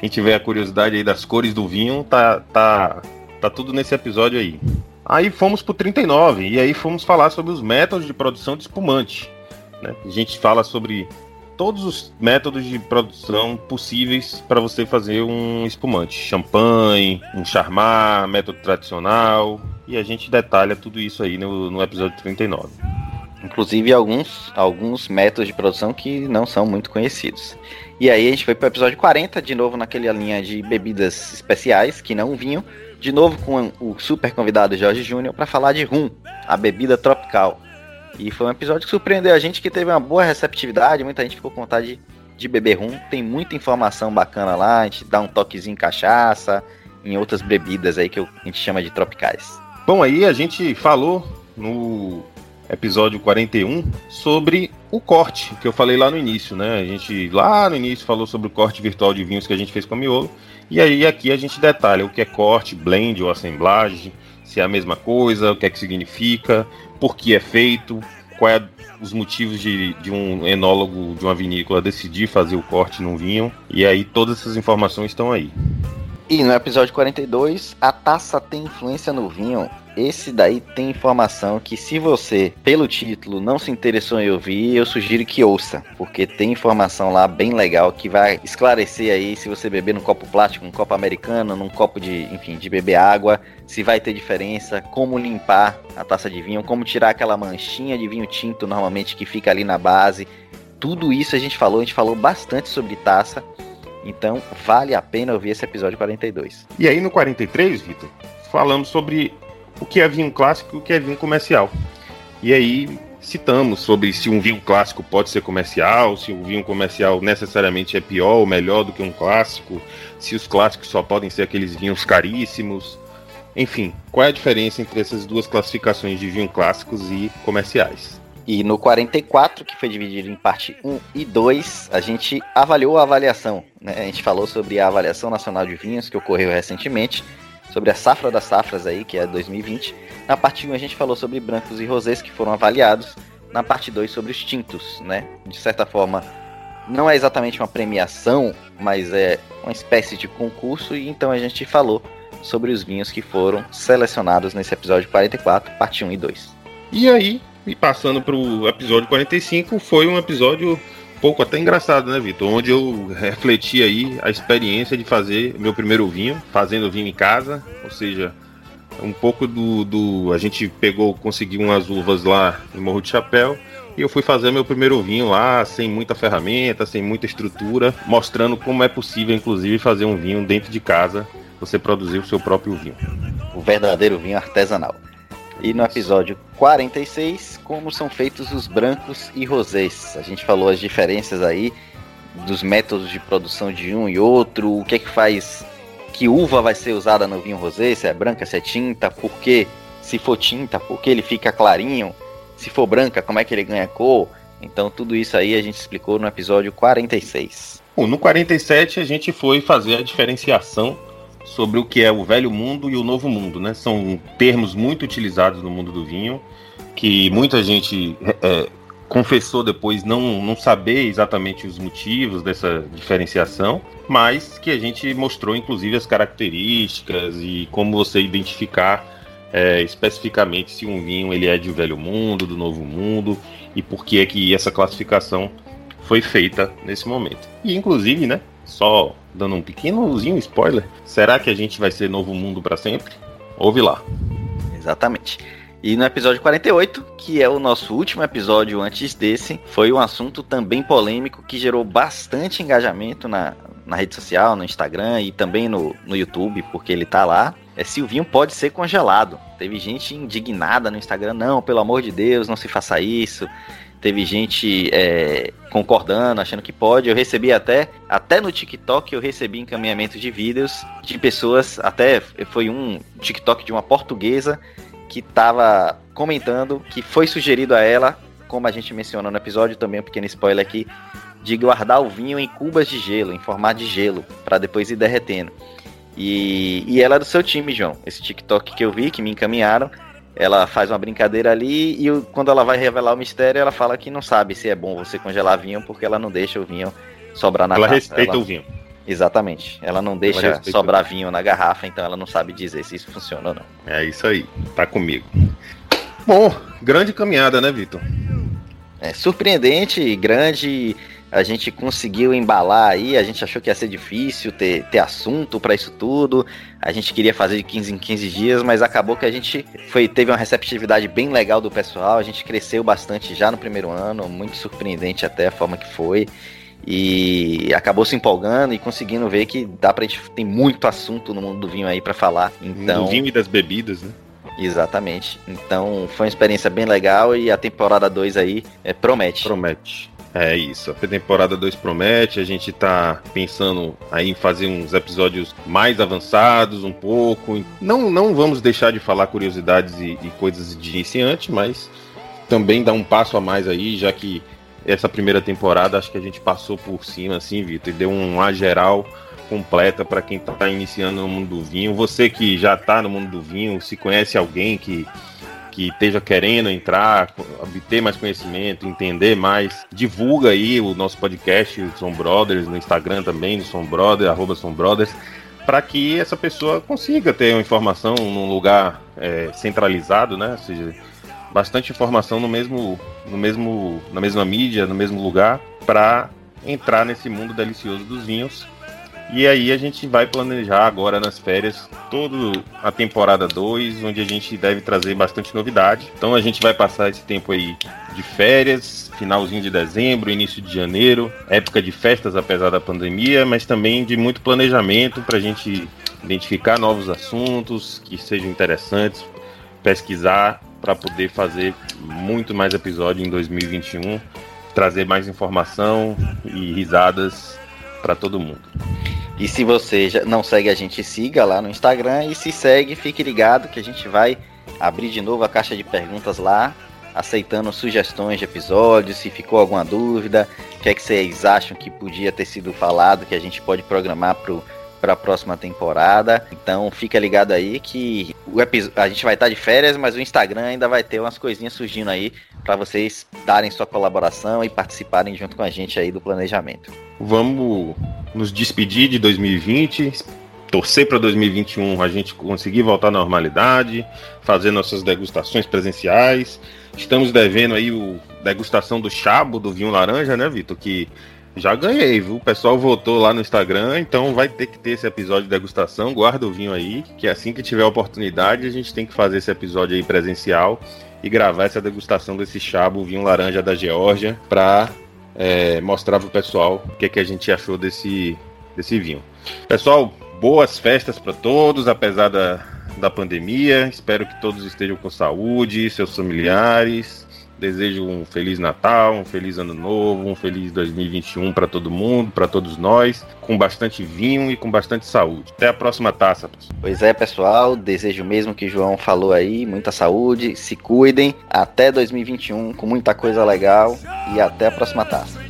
quem tiver a curiosidade aí das cores do vinho, tá, tá, tá tudo nesse episódio aí. Aí fomos pro 39 e aí fomos falar sobre os métodos de produção de espumante. Né? A gente fala sobre todos os métodos de produção possíveis para você fazer um espumante. Champanhe, um charmar, método tradicional. E a gente detalha tudo isso aí no, no episódio 39. Inclusive alguns, alguns métodos de produção que não são muito conhecidos. E aí a gente foi para o episódio 40, de novo naquela linha de bebidas especiais que não vinham, de novo com o super convidado Jorge Júnior para falar de rum, a bebida tropical. E foi um episódio que surpreendeu a gente, que teve uma boa receptividade, muita gente ficou com vontade de, de beber rum. Tem muita informação bacana lá, a gente dá um toquezinho em cachaça, em outras bebidas aí que a gente chama de tropicais. Bom, aí a gente falou no episódio 41, sobre o corte, que eu falei lá no início, né? A gente lá no início falou sobre o corte virtual de vinhos que a gente fez com a Miolo. E aí aqui a gente detalha o que é corte, blend ou assemblagem, se é a mesma coisa, o que é que significa, por que é feito, quais é os motivos de, de um enólogo de uma vinícola decidir fazer o corte num vinho. E aí todas essas informações estão aí. E no episódio 42, a taça tem influência no vinho. Esse daí tem informação que se você, pelo título, não se interessou em ouvir, eu sugiro que ouça, porque tem informação lá bem legal que vai esclarecer aí se você beber num copo plástico, num copo americano, num copo de, enfim, de beber água, se vai ter diferença, como limpar a taça de vinho, como tirar aquela manchinha de vinho tinto normalmente que fica ali na base. Tudo isso a gente falou, a gente falou bastante sobre taça. Então, vale a pena ouvir esse episódio 42. E aí no 43, Vitor, falamos sobre o que é vinho clássico e o que é vinho comercial. E aí citamos sobre se um vinho clássico pode ser comercial, se o vinho comercial necessariamente é pior ou melhor do que um clássico, se os clássicos só podem ser aqueles vinhos caríssimos. Enfim, qual é a diferença entre essas duas classificações de vinhos clássicos e comerciais? E no 44, que foi dividido em parte 1 e 2, a gente avaliou a avaliação. Né? A gente falou sobre a avaliação nacional de vinhos que ocorreu recentemente, sobre a safra das safras aí, que é 2020. Na parte 1 a gente falou sobre brancos e rosés que foram avaliados. Na parte 2 sobre os tintos, né? De certa forma, não é exatamente uma premiação, mas é uma espécie de concurso. E então a gente falou sobre os vinhos que foram selecionados nesse episódio 44, parte 1 e 2. E aí, e passando para o episódio 45, foi um episódio pouco até engraçado, né, Vitor? Onde eu refleti aí a experiência de fazer meu primeiro vinho, fazendo vinho em casa, ou seja, um pouco do, do a gente pegou, conseguiu umas uvas lá em Morro de Chapéu e eu fui fazer meu primeiro vinho lá, sem muita ferramenta, sem muita estrutura, mostrando como é possível, inclusive, fazer um vinho dentro de casa, você produzir o seu próprio vinho. O verdadeiro vinho artesanal. E no episódio 46, como são feitos os brancos e rosés. A gente falou as diferenças aí dos métodos de produção de um e outro, o que é que faz que uva vai ser usada no vinho rosé, se é branca, se é tinta, por que se for tinta, por que ele fica clarinho, se for branca, como é que ele ganha cor. Então tudo isso aí a gente explicou no episódio 46. Bom, no 47 a gente foi fazer a diferenciação sobre o que é o velho mundo e o novo mundo, né? São termos muito utilizados no mundo do vinho que muita gente é, confessou depois não, não saber exatamente os motivos dessa diferenciação, mas que a gente mostrou inclusive as características e como você identificar é, especificamente se um vinho ele é de velho mundo, do novo mundo e por que é que essa classificação foi feita nesse momento. E inclusive, né, só dando um pequenozinho spoiler, será que a gente vai ser novo mundo para sempre? Ouve lá. Exatamente. E no episódio 48, que é o nosso último episódio antes desse, foi um assunto também polêmico que gerou bastante engajamento na, na rede social, no Instagram e também no, no YouTube, porque ele tá lá. É se o vinho pode ser congelado. Teve gente indignada no Instagram, não, pelo amor de Deus, não se faça isso. Teve gente é, concordando, achando que pode. Eu recebi até, até no TikTok, eu recebi encaminhamento de vídeos de pessoas, até foi um TikTok de uma portuguesa que estava comentando que foi sugerido a ela, como a gente mencionou no episódio, também um pequeno spoiler aqui, de guardar o vinho em cubas de gelo, em formato de gelo, para depois ir derretendo. E, e ela é do seu time, João. Esse TikTok que eu vi, que me encaminharam, ela faz uma brincadeira ali e quando ela vai revelar o mistério, ela fala que não sabe se é bom você congelar vinho porque ela não deixa o vinho sobrar na Ela respeita ela... o vinho. Exatamente. Ela não deixa ela sobrar vinho na garrafa, então ela não sabe dizer se isso funciona ou não. É isso aí. Tá comigo. Bom, grande caminhada, né, Vitor? É surpreendente, grande a gente conseguiu embalar aí, a gente achou que ia ser difícil ter, ter assunto para isso tudo. A gente queria fazer de 15 em 15 dias, mas acabou que a gente foi teve uma receptividade bem legal do pessoal, a gente cresceu bastante já no primeiro ano, muito surpreendente até a forma que foi. E acabou se empolgando e conseguindo ver que dá pra gente tem muito assunto no mundo do vinho aí para falar. Então, do vinho e das bebidas, né? Exatamente. Então foi uma experiência bem legal e a temporada 2 aí é, promete. Promete. É isso, a temporada 2 promete, a gente tá pensando aí em fazer uns episódios mais avançados um pouco. Não, não vamos deixar de falar curiosidades e, e coisas de iniciante, mas também dar um passo a mais aí, já que essa primeira temporada acho que a gente passou por cima, assim, Vitor, e deu um A geral completa para quem está iniciando no mundo do vinho. Você que já está no mundo do vinho, se conhece alguém que que esteja querendo entrar, obter mais conhecimento, entender mais, divulga aí o nosso podcast, o Som Brothers, no Instagram também, no Som Brothers, arroba Som Brothers, para que essa pessoa consiga ter uma informação num lugar é, centralizado, né? Ou seja, bastante informação no mesmo, no mesmo, na mesma mídia, no mesmo lugar, para entrar nesse mundo delicioso dos vinhos e aí a gente vai planejar agora nas férias toda a temporada 2, onde a gente deve trazer bastante novidade. Então a gente vai passar esse tempo aí de férias, finalzinho de dezembro, início de janeiro, época de festas apesar da pandemia, mas também de muito planejamento para a gente identificar novos assuntos que sejam interessantes, pesquisar para poder fazer muito mais episódio em 2021, trazer mais informação e risadas para todo mundo. E se você já não segue a gente, siga lá no Instagram e se segue, fique ligado que a gente vai abrir de novo a caixa de perguntas lá, aceitando sugestões de episódios, se ficou alguma dúvida, o que é que vocês acham que podia ter sido falado, que a gente pode programar para a próxima temporada. Então fica ligado aí que a gente vai estar de férias, mas o Instagram ainda vai ter umas coisinhas surgindo aí para vocês darem sua colaboração e participarem junto com a gente aí do planejamento. Vamos nos despedir de 2020, torcer para 2021 a gente conseguir voltar à normalidade, fazer nossas degustações presenciais. Estamos devendo aí o degustação do chabo do vinho laranja, né, Vitor? Que já ganhei, viu? O pessoal votou lá no Instagram, então vai ter que ter esse episódio de degustação. Guarda o vinho aí, que assim que tiver oportunidade, a gente tem que fazer esse episódio aí presencial e gravar essa degustação desse chabo, vinho laranja da Geórgia, para é, mostrar pro pessoal o que, que a gente achou desse, desse vinho. Pessoal, boas festas para todos, apesar da, da pandemia. Espero que todos estejam com saúde, seus familiares. Desejo um feliz Natal, um feliz Ano Novo, um feliz 2021 para todo mundo, para todos nós, com bastante vinho e com bastante saúde. Até a próxima taça. Pois é, pessoal, desejo mesmo que João falou aí, muita saúde, se cuidem, até 2021 com muita coisa legal e até a próxima taça.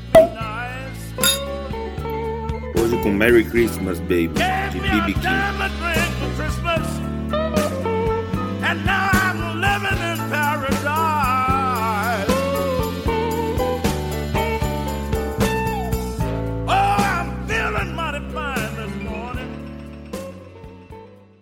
Hoje com Merry Christmas, baby, de BB King.